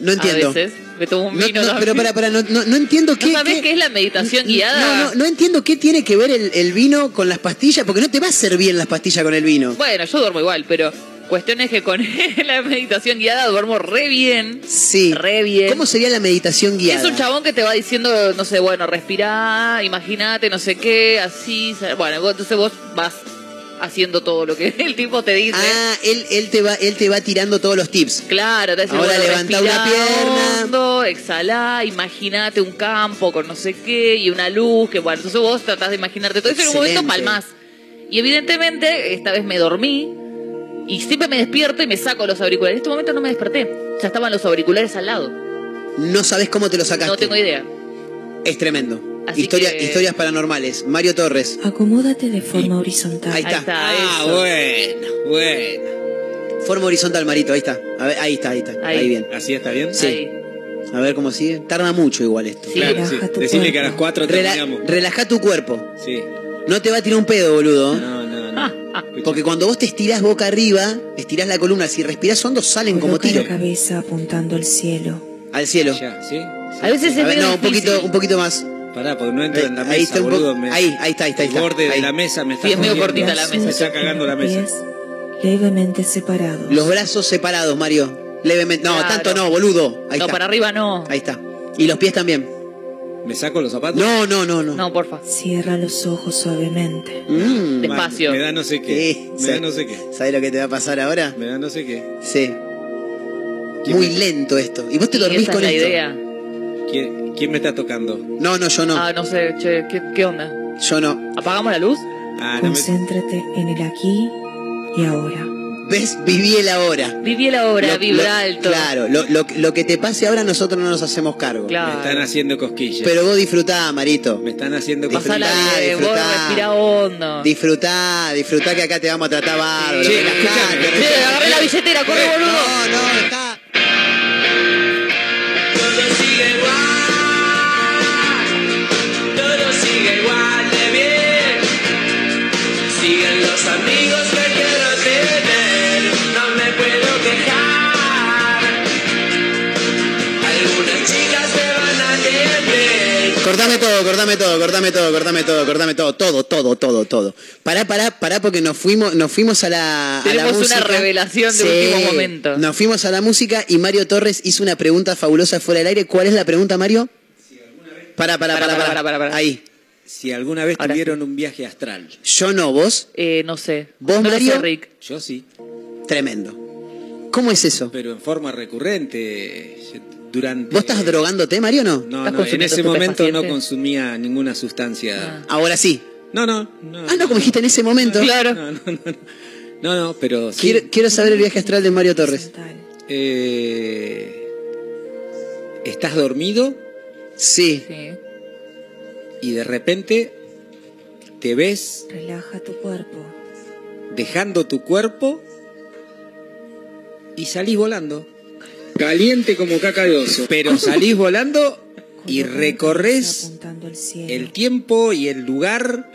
No entiendo. A veces me tomo un No, vino. no, pero para, para, no, no, no entiendo qué. ¿No sabés qué- qué es la meditación guiada? No, no, no entiendo qué tiene que ver el, el vino con las pastillas, porque no te va a bien las pastillas con el vino. Bueno, yo duermo igual, pero cuestión es que con la meditación guiada duermo re bien. Sí. Re bien. ¿Cómo sería la meditación guiada? Es un chabón que te va diciendo, no sé, bueno, respirá, imagínate, no sé qué, así. Bueno, entonces vos vas haciendo todo lo que el tipo te dice. Ah, él, él, te va, él te va tirando todos los tips. Claro, te dice, Ahora bueno, levantá una pierna. hondo, exhalá, imagínate un campo con no sé qué y una luz, que bueno, entonces vos tratás de imaginarte todo eso en un momento palmás. Y evidentemente, esta vez me dormí y siempre me despierto y me saco los auriculares. En este momento no me desperté, ya estaban los auriculares al lado. No sabes cómo te lo sacaste. No tengo idea. Es tremendo. Así Historia- que- Historias paranormales. Mario Torres. Acomódate de forma horizontal. Ahí está. Ahí está, Ah, bueno, bueno. Forma horizontal, Marito. Ahí está. A ver, ahí está, ahí está. Ahí, Ahí. bien. ¿Así está bien? Sí. Ahí. A ver cómo sigue. Tarda mucho igual esto. Sí. Claro, sí. Relaja tu Decirle cuerpo. que a las 4 Rela- terminamos. relaja tu cuerpo. Sí. No te va a tirar un pedo, boludo. No. Porque cuando vos te estirás boca arriba, estirás la columna, si respirás hondo, salen como Coloca tiro. la cabeza apuntando al cielo. Al cielo. Ya, ¿sí? A veces es A ver, no, un poquito, un poquito más. Pará, porque no entro en la Ahí mesa, está un poco- boludo. me- ahí, ahí está, ahí está, ahí El está. borde Ahí. de la mesa me está Sí, es medio cortita la mesa. Me está cagando la mesa. Pies levemente separados. Los brazos separados, Mario. Levemente. No, Claro. tanto no, boludo. Ahí no, está. para arriba no. Ahí está. Y los pies también. ¿Me saco los zapatos? No, no, no, no. No, porfa. Cierra los ojos suavemente. Mm. Despacio. Me da no sé qué. Sí, me sí. da no sé qué. ¿Sabes lo que te va a pasar ahora? Me da no sé qué. Sí. ¿Quién Muy me- lento esto. Y vos te dormís esa es con la esto. idea. ¿Quién, quién me está tocando? No, no, yo no. Ah, no sé, che, ¿qué, qué onda? Yo no. ¿Apagamos la luz? Ah, no me- Concéntrate en el aquí y ahora. ¿Ves? Viví el ahora. Viví la hora, Lo- vibra lo- alto. Claro, lo, lo- lo que te pase ahora nosotros no nos hacemos cargo. Me están haciendo cosquillas. Pero vos disfrutá, Marito. Me están haciendo Pasala Disfrutá, bien, vos disfrutá. respirá hondo. Disfrutá, disfrutá que acá te vamos a tratar bárbaro. Relajate. Che, agarré la billetera, corre, boludo. No, no, está. Cortame todo, cortame todo, cortame todo, cortame todo, todo, todo, todo, todo. Pará, pará, pará porque nos fuimos, nos fuimos a la, a la Tenemos una música. revelación de Sí, último momento. Nos fuimos a la música y Mario Torres hizo una pregunta fabulosa fuera del aire. ¿Cuál es la pregunta, Mario? Pará, pará, pará, pará, pará, pará, pará. Ahí. Si alguna vez Ahora tuvieron un viaje astral. Yo no, vos. Eh, no sé. ¿Vos, no Mario? sé, Rick. Yo sí. Tremendo. ¿Cómo es eso? Pero en forma recurrente. Durante. ¿Vos estás drogándote, Mario, o no? No, ¿Estás no, en ese momento no consumía ninguna sustancia. Ahora sí. No, no, no. Ah, no, como dijiste en ese momento. Claro. No, no, no. No, no, pero sí. Quiero, quiero saber el viaje astral de Mario Torres. Eh, estás dormido Sí. Sí. y de repente te ves Relaja tu cuerpo. dejando tu cuerpo y salís volando. Caliente como caca de oso. Pero salís volando y recorres el tiempo y el lugar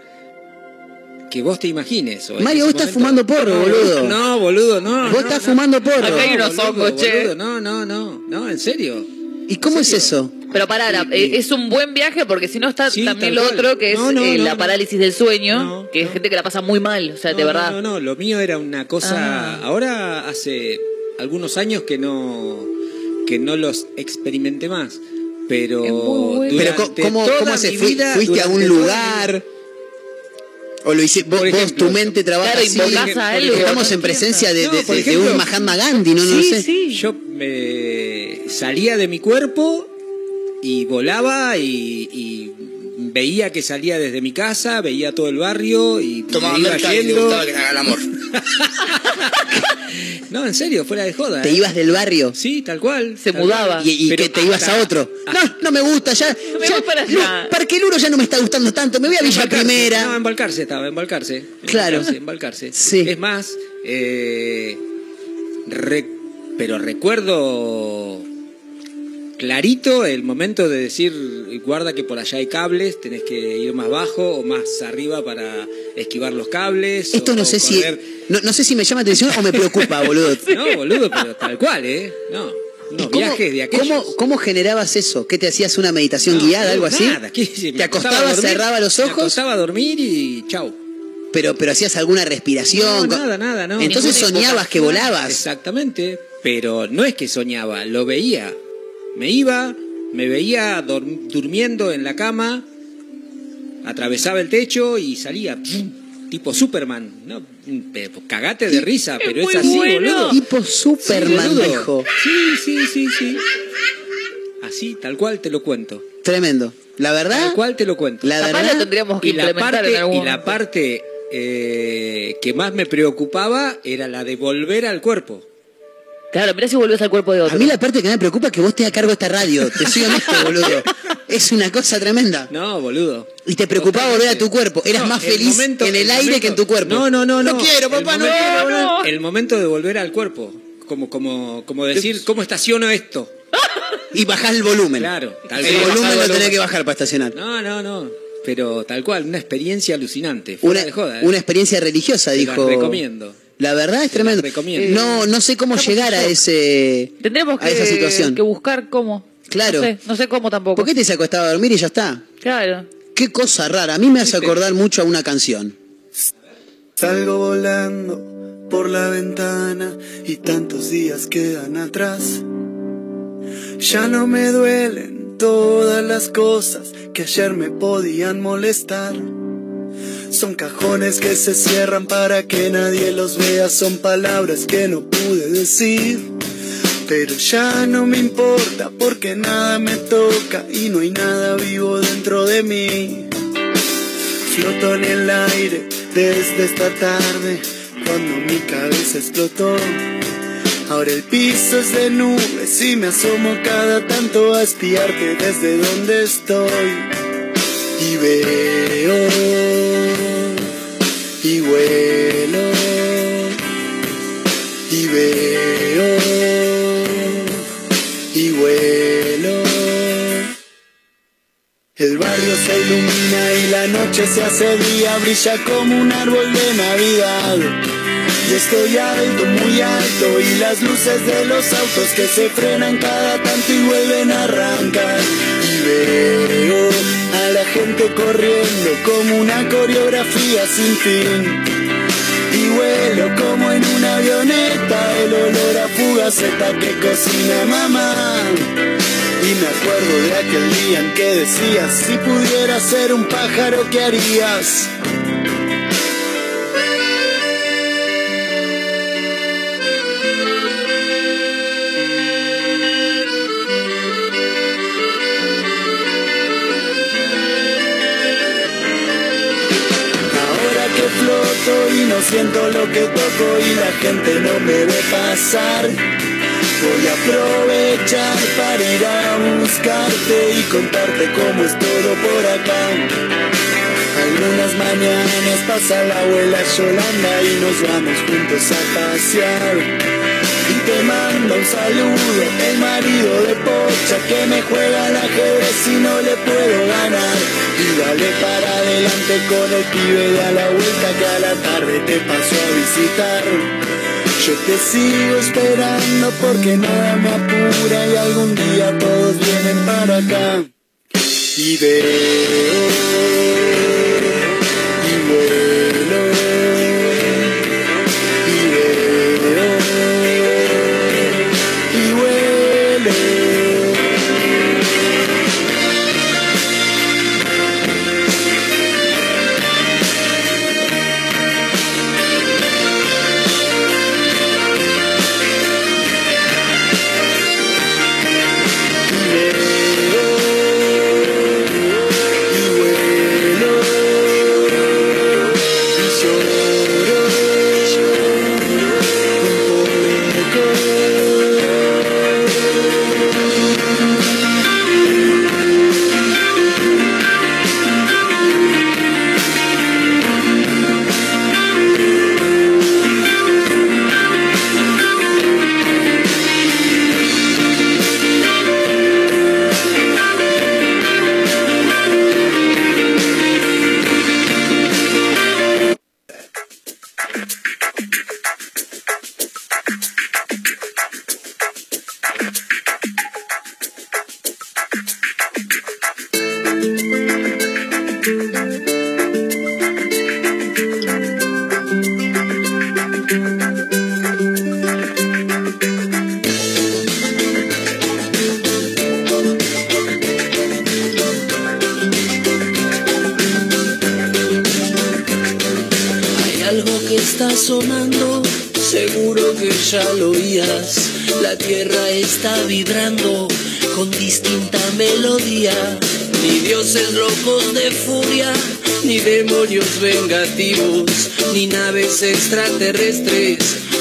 que vos te imagines. Mario, vos estás momento- fumando porro, No, boludo. No, boludo, no. Vos no, estás no. fumando porro. Acá hay unos boludo, hongos, che. boludo, No, no, no, no, en serio. ¿Y cómo es eso? Pero pará, eh, es un buen viaje porque si no está Sí, también lo otro que es No, no, eh, no, la no. parálisis del sueño, No, que es no. gente que la pasa muy mal, o sea, de No, verdad. No, no, no, lo mío era una cosa. Ah. Ahora hace algunos años que no que no los experimenté más. Pero, bueno. Pero ¿cómo, cómo fui- vida, fuiste a un lugar? ¿O lo hiciste vos, vos, tu mente trabaja claro, así? a Estamos ¿no? en presencia de, No, de- un Mahatma Gandhi, ¿no? no sí, sé. sí. Yo me salía de mi cuerpo y volaba y, y veía que salía desde mi casa, veía todo el barrio y Tomaba me iba y le gustaba que haga el amor. No, en serio, fuera de joda. Te ¿eh? ibas del barrio Sí, tal cual. Se tal mudaba. cual. y, y Pero que te ibas hasta- a otro. No, no me gusta, ya. me ya- voy para allá. No, Parque Luro ya no me está gustando tanto. Me voy a Villa Embalcarse. Primera. No, embalcarse estaba, embalcarse. En Claro. Embalcarse, embalcarse. Sí. Es más, eh, re- pero recuerdo clarito el momento de decir, guarda que por allá hay cables, tenés que ir más bajo o más arriba para esquivar los cables. Esto o- no o sé si no, no sé si me llama atención o me preocupa, boludo. No, boludo, pero tal cual, ¿eh? No, ¿Y no, cómo, viajes de aquellos. cómo, cómo generabas eso? ¿Qué te hacías una meditación No, guiada, algo así? Nada. Me ¿Te acostabas, dormir, cerraba los Me ojos? acostaba a dormir y chau. Pero, pero hacías alguna respiración. No, nada, nada, no. Entonces soñabas que volabas. Exactamente, pero no es que soñaba, lo veía. Me iba, me veía durmiendo en la cama, atravesaba el techo y salía, ¡pum! tipo Superman. No, cagate de risa, pero es así, bueno. boludo. Tipo Superman, Sí, dijo. Sí, sí, sí, sí. Así, tal cual te lo cuento. Tremendo. La verdad, Tal cual te lo cuento. la verdad. lo tendríamos que y la implementar parte, en algún y la parte eh, que más me preocupaba era la de volver al cuerpo. Claro, mirá si volvés al cuerpo de otro. A mí la parte que me preocupa es que vos estés a cargo de esta radio. Te soy honesto, boludo. Es una cosa tremenda. No, boludo. Y te preocupaba volver a tu cuerpo. Eras No, más el feliz momento- en el, el aire momento- que en tu cuerpo. No, no, no, no. No quiero, El papá, no. momento- no. El momento de volver al cuerpo. Como, como, como decir, ¿cómo estaciono esto? Y bajás el volumen. Claro, tal El volumen lo Bajar tenés que bajar para estacionar. No, no, no. Pero tal cual, una experiencia alucinante. Fuera Una, de joda, ¿eh? una experiencia religiosa, Te la dijo. recomiendo. La verdad es tremendo. recomiendo. No, no sé cómo llegar a ese Tendremos a que, esa situación. que buscar cómo. Claro. No sé, no sé cómo tampoco. ¿Por qué te se acostaba a dormir y ya está? Claro. Qué cosa rara. A mí me hace acordar mucho a una canción. Salgo volando por la ventana y tantos días quedan atrás. Ya no me duelen todas las cosas que ayer me podían molestar. Son cajones que se cierran para que nadie los vea, son palabras que no pude decir. Pero ya no me importa porque nada me toca y no hay nada vivo dentro de mí. Floto en el aire desde esta tarde cuando mi cabeza explotó. Ahora el piso es de nubes y me asomo cada tanto a espiarte desde donde estoy. Y veo noche se hace día, brilla como un árbol de Navidad. Y estoy alto, muy alto, y las luces de los autos que se frenan cada tanto y vuelven a arrancar. Y veo a la gente corriendo como una coreografía sin fin. Y vuelo como en una avioneta, el olor a fugaceta que cocina mamá. Y me acuerdo de aquel día en que decías, si pudieras ser un pájaro, ¿qué harías? Ahora que floto y no siento lo que toco y la gente no me ve pasar. Voy a aprovechar para ir a buscarte y contarte cómo es todo por acá. Algunas mañanas pasa la abuela Yolanda y nos vamos juntos a pasear. Y te mando un saludo, el marido de Pocha que me juega al ajedrez y no le puedo ganar. Y dale para adelante con el pibe de a la vuelta que a la tarde te paso a visitar. Yo te sigo esperando porque nada me apura y algún día todos vienen para acá. Y veo algo que está sonando, seguro que ya lo oías. La tierra está vibrando con distinta melodía. Ni dioses locos de furia, ni demonios vengativos, ni naves extraterrestres,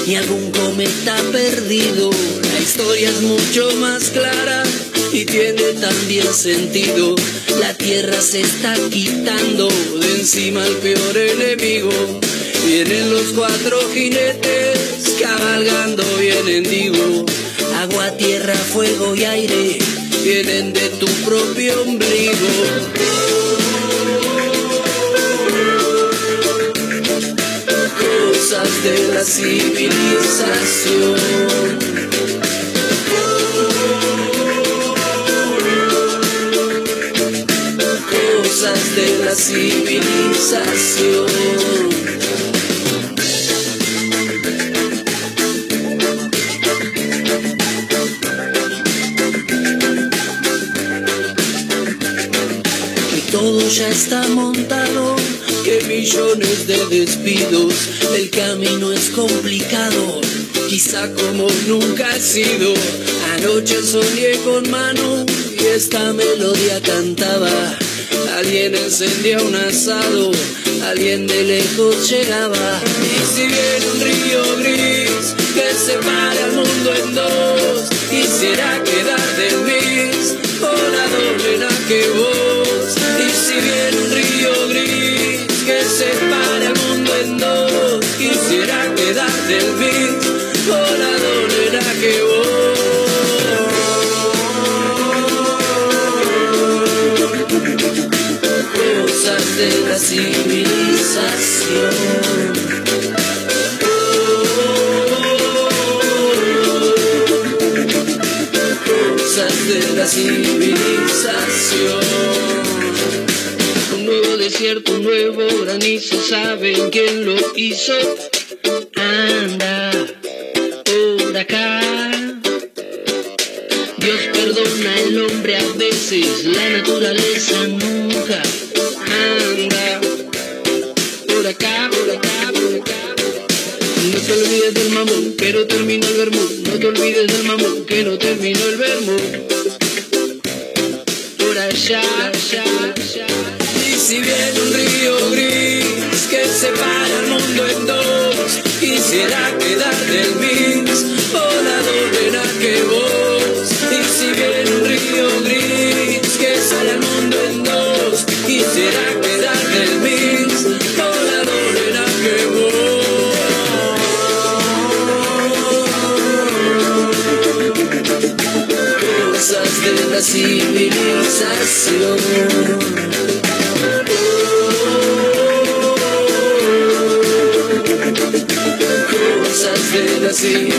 ni algún cometa perdido. La historia es mucho más clara y tiene también sentido. La tierra se está quitando de encima al peor enemigo. Vienen los cuatro jinetes cabalgando vienen digo. Agua, tierra, fuego y aire vienen de tu propio ombligo. Cosas de la civilización. Cosas de la civilización. Ya está montado, que millones de despidos, el camino es complicado, quizá como nunca ha sido. Anoche soñé con mano y esta melodía cantaba, alguien encendía un asado, alguien de lejos llegaba. Y si viene un río gris que separa el mundo en dos, quisiera quedar río gris con la doble que. Cosas de la civilización. Desierto, un nuevo granizo, ¿saben quién lo hizo? De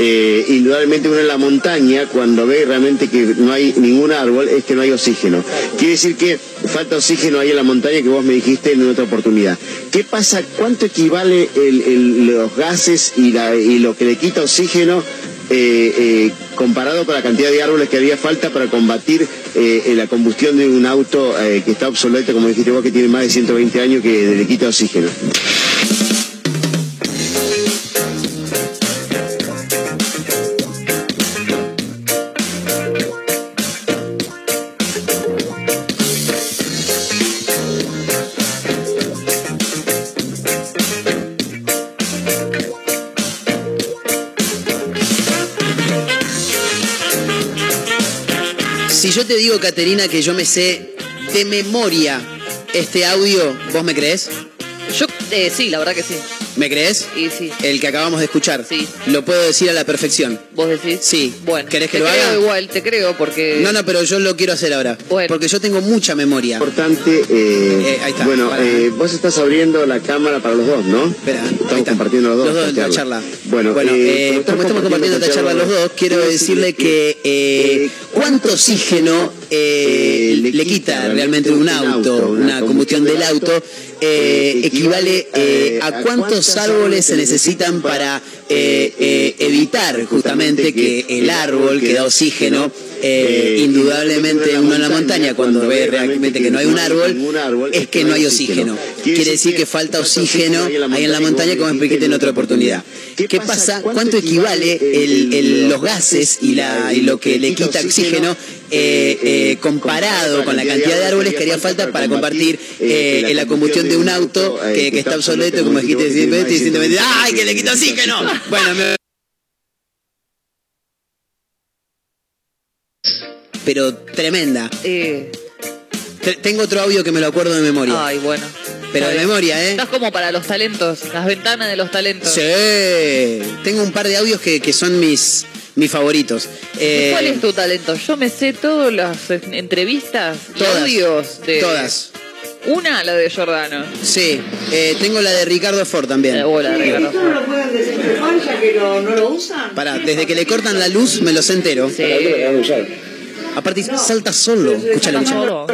eh, indudablemente uno en la montaña, cuando ve realmente que no hay ningún árbol, es que no hay oxígeno. Quiere decir que falta oxígeno ahí en la montaña que vos me dijiste en otra oportunidad. ¿Qué pasa? ¿Cuánto equivale el- los gases y, la- y lo que le quita oxígeno eh, eh, comparado con la cantidad de árboles que haría falta para combatir eh, la combustión de un auto eh, que está obsoleto, como dijiste vos, que tiene más de 120 años, que le quita oxígeno? Caterina, que yo me sé de memoria este audio, ¿vos me crees? Yo, eh, sí, la verdad que sí. ¿Me crees? Y sí. El que acabamos de escuchar. Sí. Lo puedo decir a la perfección. ¿Vos decís? Sí. Bueno, ¿Querés que te lo creo haga? igual, te creo, porque... No, no, pero yo lo quiero hacer ahora. Porque yo tengo mucha memoria. Importante, eh, ahí está, bueno, para. eh, vos estás abriendo la cámara para los dos, ¿no? Espera, Estamos compartiendo los dos. Los dos en la charla. Bueno, Bueno, eh, eh, como estamos compartiendo esta charla los dos, quiero decirle que eh, cuánto oxígeno eh, le quita realmente un auto, una combustión del auto, eh, equivale eh, a cuántos árboles se necesitan para eh, eh, evitar justamente que el árbol que da oxígeno, eh, indudablemente uno en la montaña cuando ve realmente que no hay un árbol, es que no hay oxígeno. Quiere decir que falta oxígeno ahí en la montaña, como expliqué en otra oportunidad. ¿Qué pasa? ¿Cuánto equivale el- el- los gases y, la, y lo que le quita oxígeno eh, eh, comparado con la cantidad de árboles que haría falta para compartir eh, en la combustión de un auto que, que está obsoleto, como dijiste, 120 y 120. ¡Ay, que le quita oxígeno! Bueno, me- pero tremenda. Eh, Te- Tengo otro audio que me lo acuerdo de memoria. Ay, bueno. Pero de memoria, ¿eh? Estás como para los talentos, las ventanas de los talentos. Sí. Tengo un par de audios que, que son mis, mis favoritos. Eh, ¿Cuál es tu talento? Yo me sé todas las eh, entrevistas Todas. audios de. Todas. Una, la de Giordano. Sí. Eh, tengo la de Ricardo Ford también. o la de Ricardo ¿Eso no lo pueden desenchufar ya que no, no lo usan? Pará, desde que le cortan la luz me los entero. Aparte salta solo. Escúchalo, escúchalo.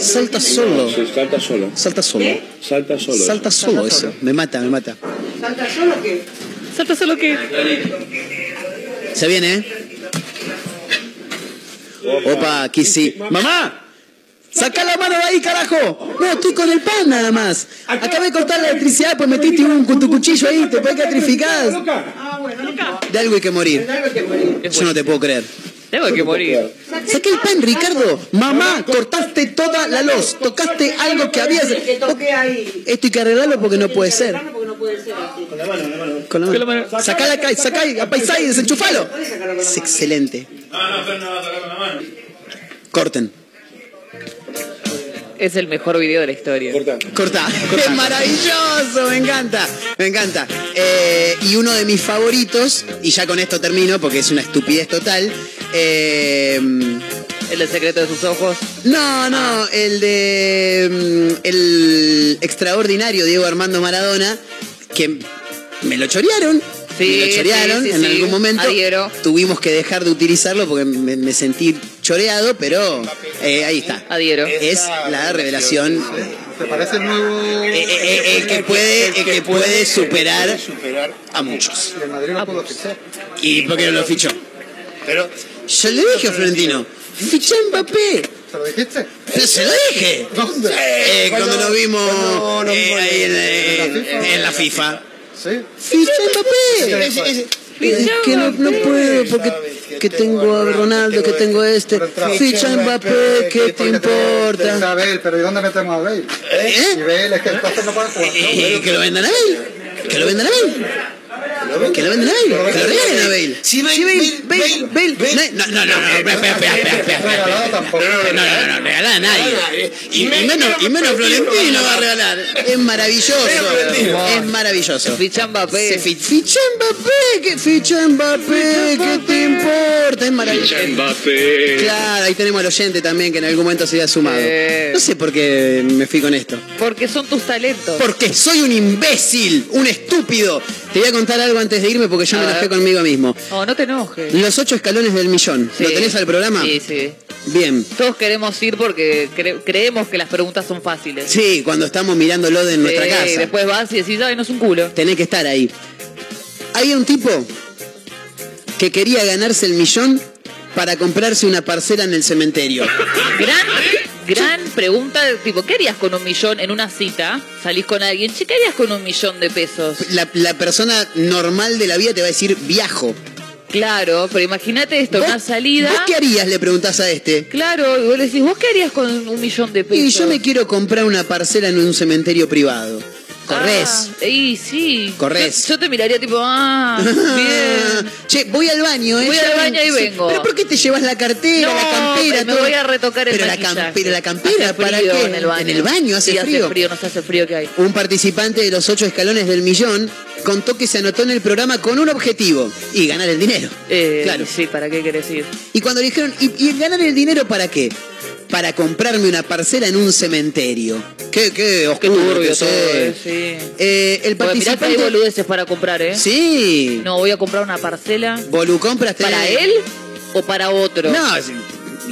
Salta solo. salta solo. Salta solo. Salta solo. Salta solo eso. Me mata, me mata. ¿Salta solo qué? ¿Salta solo qué? Se viene, ¿eh? Opa, aquí sí. ¡Mamá! ¡Saca la mano de ahí, carajo! No, estoy con el pan nada más. Acabé de cortar la electricidad, pues metiste un con tu cuchillo ahí, te puedes catrificar. Ah, De algo hay que morir. Algo que morir. Yo no te puedo creer. Tengo que morir. Saqué el pan, Ricardo. Mamá, cortaste toda la luz. Tocaste algo que había. Esto hay que arreglarlo porque no puede ser. No. Con la mano, la mano. Con la mano. Sacala acá, sacá ahí, apaisá y desenchufalo. Es excelente. Corten. Es el mejor video de la historia. Corta. Es maravilloso, me encanta. Me encanta. Eh, y uno de mis favoritos, y ya con esto termino porque es una estupidez total. eh, El del secreto de sus ojos. no, no, el de. mm, El extraordinario Diego Armando Maradona, que me lo chorearon. Sí, me lo chorearon sí, sí, en sí. algún momento. Adhiero. Tuvimos que dejar de utilizarlo porque me, me sentí choreado, pero eh, ahí está. Adhiero. Es la revelación. ¿Te parece el nuevo? Eh, eh, el que puede, el que puede superar a muchos. El Madrid no pudo fichar. ¿Y por qué no lo fichó? Pero, Yo le dije a Florentino, ficha a Mbappé. ¿se lo dijiste? Pero se lo dije. ¿Dónde? Eh, cuando nos vimos eh, ahí en, en- en- en la FIFA. Sí. Ficha a Mbappé. Es- es- Es que no, no puedo porque que tengo a Ronaldo, que tengo a este. Ficha a Mbappé, ¿qué te importa? A Bale, pero ¿y dónde metemos a Bale? ¿Eh? Y Bale es que entonces no puede jugar. Eh, que lo vendan a Bale. Que lo vendan a Bale. Que lo vendan a Bale. Que lo regalen a Bale. Sí, Bale, Bale, Bale, Bale. No, no, no, no, espera, espera, espera. No, no, no, no, regalar a nadie. Y, menos, Florentino va a regalar. Es maravilloso. Es maravilloso. Ficha Mbappé. Ficha Mbappé, que ficha Mbappé, ¿qué te importa? Es maravilloso. Claro, ahí tenemos al oyente también que en algún momento se había sumado. Eh. No sé por qué me fui con esto. Porque son tus talentos. Porque soy un imbécil, un estúpido. Te voy a contar algo antes de irme porque yo me A enojé ver. conmigo mismo. No, no te enojes. Los ocho escalones del millón. Sí. ¿Lo tenés al programa? Sí, sí. Bien. Todos queremos ir porque cre- creemos que las preguntas son fáciles. Sí, cuando estamos mirándolo de nuestra casa. Después vas y decís, ay, no es un culo. Tenés que estar ahí. Hay un tipo que quería ganarse el millón para comprarse una parcela en el cementerio. Gran, gran pregunta, de tipo, ¿qué harías con un millón en una cita? Salís con alguien, che, ¿qué harías con un millón de pesos? La, la persona normal de la vida te va a decir viajo. Claro, pero imagínate esto, ¿Vos- una salida. ¿Vos qué harías? Le preguntás a este. Claro, y vos le decís, ¿vos qué harías con un millón de pesos? Y yo me quiero comprar una parcela en un cementerio privado. Corres. Ah, y sí. Corres. Yo, yo te miraría tipo, ah, bien. Che, voy al baño, ¿eh? Voy al baño y vengo. ¿Pero por qué te llevas la cartera, No, la campera? me todo? voy a retocar el pero la, maquillaje. cam- pero la campera, ¿para qué? En el baño, En el baño hace Sí, frío. hace frío, no se hace frío que hay. Un participante de los ocho escalones del millón contó que se anotó en el programa con un objetivo y ganar el dinero. Eh, Claro. Sí, ¿para qué querés ir? Y cuando le dijeron, ¿y, y ganar el dinero para qué? Para comprarme una parcela en un cementerio. Qué, qué Qué oscuro. que todo, eh, sí. Eh, el Porque mirá que hay participante. boludeces para comprar, ¿eh? Sí. No, voy a comprar una parcela. Bolu, compraste. ¿Para él o para otro? No, es-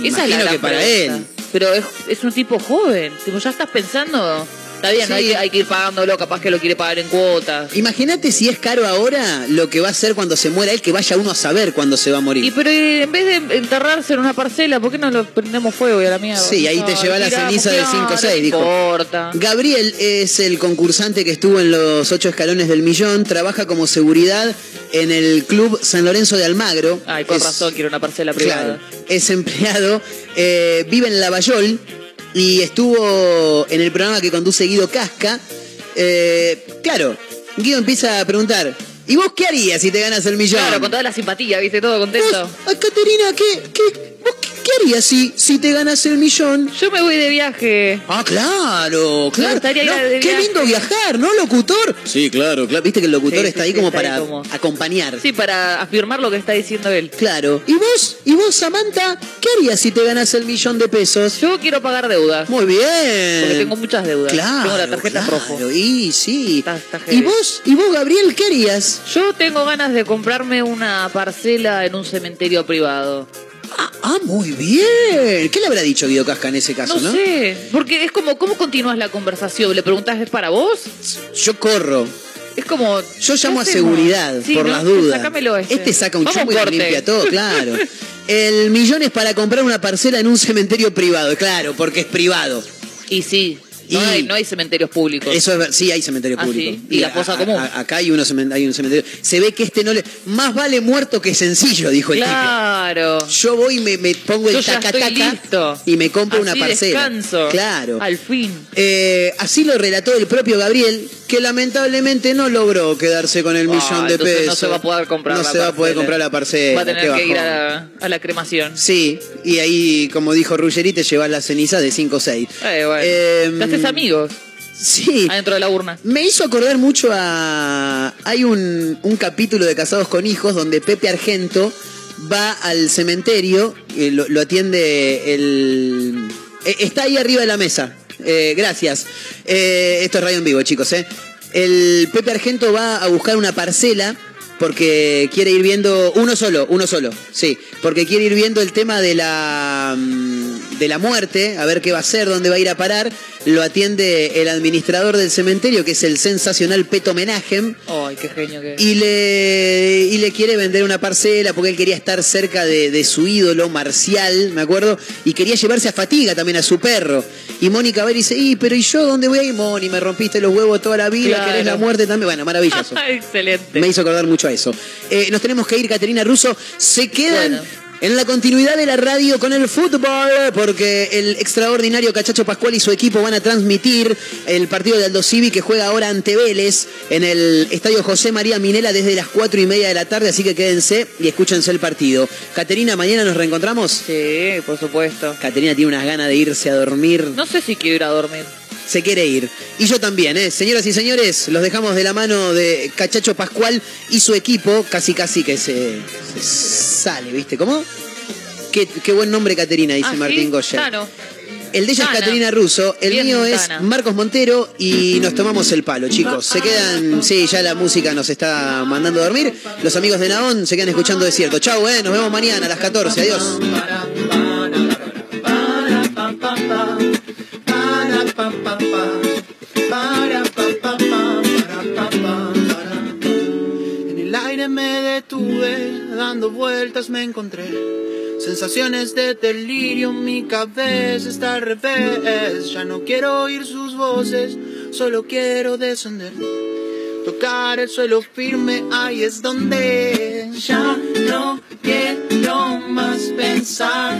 Esa es la que para él. Pero es, es un tipo joven. Tipo, ya estás pensando. Está bien, Sí. hay, que, hay que ir pagándolo, capaz que lo quiere pagar en cuotas. Imagínate si es caro ahora lo que va a ser cuando se muera él, que vaya uno a saber cuándo se va a morir. Y pero eh, en vez de enterrarse en una parcela, ¿por qué no lo prendemos fuego y a la mierda? Sí, ahí te lleva la ceniza del claro, 5-6, no dijo. importa. Gabriel es el concursante que estuvo en los ocho escalones del millón, trabaja como seguridad en el club San Lorenzo de Almagro. Ay, con Es- razón, quiero una parcela privada. Claro, es empleado, eh, vive en Lavallol y estuvo en el programa que conduce Guido Casca. Eh, claro, Guido empieza a preguntar, ¿y vos qué harías si te ganas el millón? Claro, con toda la simpatía, ¿viste? Todo contento. Ah, Caterina, ¿qué, qué, vos qué, qué harías si, si te ganas el millón? Yo me voy de viaje. Ah, claro, claro. No, de qué viaje. lindo viajar, ¿no, locutor? Sí, claro, claro. Viste que el locutor Sí, está sí, ahí sí, como está ahí para como- acompañar. Sí, para afirmar lo que está diciendo él. Claro. ¿Y vos? ¿Y vos, Samantha? ¿Qué harías si te ganas el millón de pesos? Yo quiero pagar deudas. Muy bien. Porque tengo muchas deudas. Claro, Tengo la tarjeta claro. rojo. Y sí. Está- está ¿Y vos? ¿Y vos, Gabriel, qué harías? Yo tengo ganas de comprarme una parcela en un cementerio privado. Ah, muy bien. ¿Qué le habrá dicho Guido Casca en ese caso, No, no? sé, porque es como, ¿cómo continúas la conversación? ¿Le preguntas, ¿es para vos? Yo corro. Es como... Yo llamo a seguridad Sí, por ¿no? las dudas. Sácamelo este. Este saca un Vamos chumbo y lo corte. limpia todo, claro. El millón es para comprar una parcela en un cementerio privado, claro, porque es privado. Y sí, no, hay, no hay cementerios públicos. Eso es sí, hay cementerio Ah, público. sí. ¿Y la fosa a- común? a- acá hay, uno hay un cementerio. Se ve que este no le. Más vale muerto que sencillo, dijo el Claro. tipo. Yo voy y me, me pongo el Yo taca taca listo. y me compro una parcela. descanso. Claro. Al fin. Eh, así lo relató el propio Gabriel, que lamentablemente no logró quedarse con el Ah, millón de pesos. no se va a poder comprar No la se va a poder comprar la parcela. Va a tener que ir a, a la cremación. Sí, y ahí, como dijo Ruggeri, te llevas la ceniza de 5 o 6. Eh, bueno. Em, Haces amigos Sí. adentro de la urna. Me hizo acordar mucho a. Hay un, un capítulo de Casados con Hijos donde Pepe Argento va al cementerio, eh, lo, lo atiende el. eh, está ahí arriba de la mesa. Eh, gracias. Eh, esto es radio en vivo, chicos. ¿eh? El Pepe Argento va a buscar una parcela porque quiere ir viendo. Uno solo, uno solo, sí. Porque quiere ir viendo el tema de la. De la muerte, a ver qué va a hacer, dónde va a ir a parar. Lo atiende el administrador del cementerio, que es el sensacional Peto Menagem. Ay, qué genio que es. Y le, y le quiere vender una parcela porque él quería estar cerca de, de su ídolo marcial, me acuerdo, y quería llevarse a Fatiga también a su perro. Y Mónica Ver dice, y pero ¿y yo dónde voy a ir? Moni, me rompiste los huevos toda la vida, Claro. querés la muerte también. Bueno, maravilloso. Excelente. Me hizo acordar mucho a eso. Eh, nos tenemos que ir, Caterina Russo. Se quedan Bueno. En la continuidad de la radio con el fútbol, porque el extraordinario Cachacho Pascual y su equipo van a transmitir el partido de Aldo Civi que juega ahora ante Vélez en el Estadio José María Minela desde las cuatro y media de la tarde, así que quédense y escúchense el partido. Caterina, mañana nos reencontramos. Sí, por supuesto. Caterina tiene unas ganas de irse a dormir. No sé si quiero ir a dormir. Se quiere ir. Y yo también, ¿eh? Señoras y señores, los dejamos de la mano de Cachacho Pascual y su equipo. Casi, casi que se, se sale, ¿viste? ¿Cómo? Qué, qué buen nombre, Caterina, dice Ah, Martín ¿sí? Goyer. Tano. El de ella es. Caterina Russo, el Bien, mío es Tana. Marcos Montero y nos tomamos el palo, chicos. Se quedan, sí, ya la música nos está mandando a dormir. Los amigos de Naón se quedan escuchando Desierto. Chau, eh, nos vemos mañana a las 14. Adiós. En el aire me detuve, dando vueltas me encontré. Sensaciones de delirio, mi cabeza está al revés. Ya no quiero oír sus voces, solo quiero descender. Tocar el suelo firme, ahí es donde ya no quiero más pensar.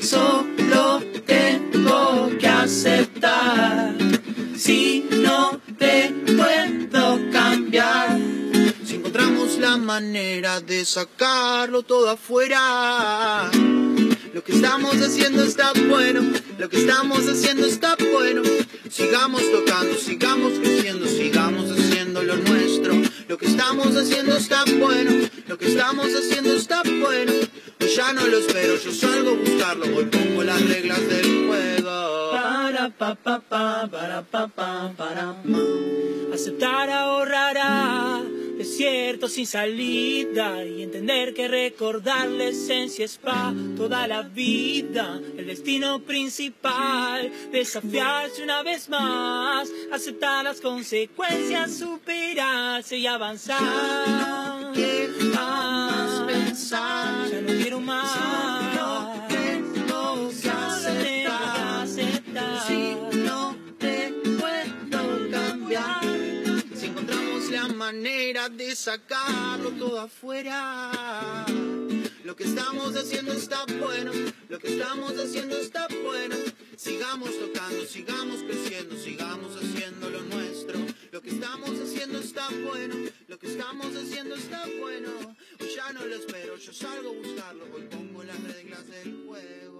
Solo tengo que aceptar. Si no te puedo cambiar. Si encontramos la manera de sacarlo todo afuera. Lo que estamos haciendo está bueno, lo que estamos haciendo está bueno. Sigamos tocando, sigamos creciendo, sigamos haciendo lo nuestro. Lo que estamos haciendo está bueno, lo que estamos haciendo está bueno. Ya no lo espero, yo salgo a buscarlo, hoy pongo las reglas del juego. Para pa pa pa, para pa pa, para pa. Aceptar ahorrará desierto sin salida y entender que recordar la esencia es pa' toda la vida. El destino principal, desafiarse una vez más, aceptar las consecuencias, superarse y avanzar. Pensar, ya no quiero más. Solo tengo que aceptar. aceptar. Si no te puedo cambiar, si encontramos la manera de sacarlo todo afuera. Lo que estamos haciendo está bueno, lo que estamos haciendo está bueno. Sigamos tocando, sigamos creciendo, sigamos haciendo lo nuestro. Lo que estamos haciendo está bueno, lo que estamos haciendo está bueno. Ya no lo espero, yo salgo a buscarlo, hoy pongo las reglas del juego.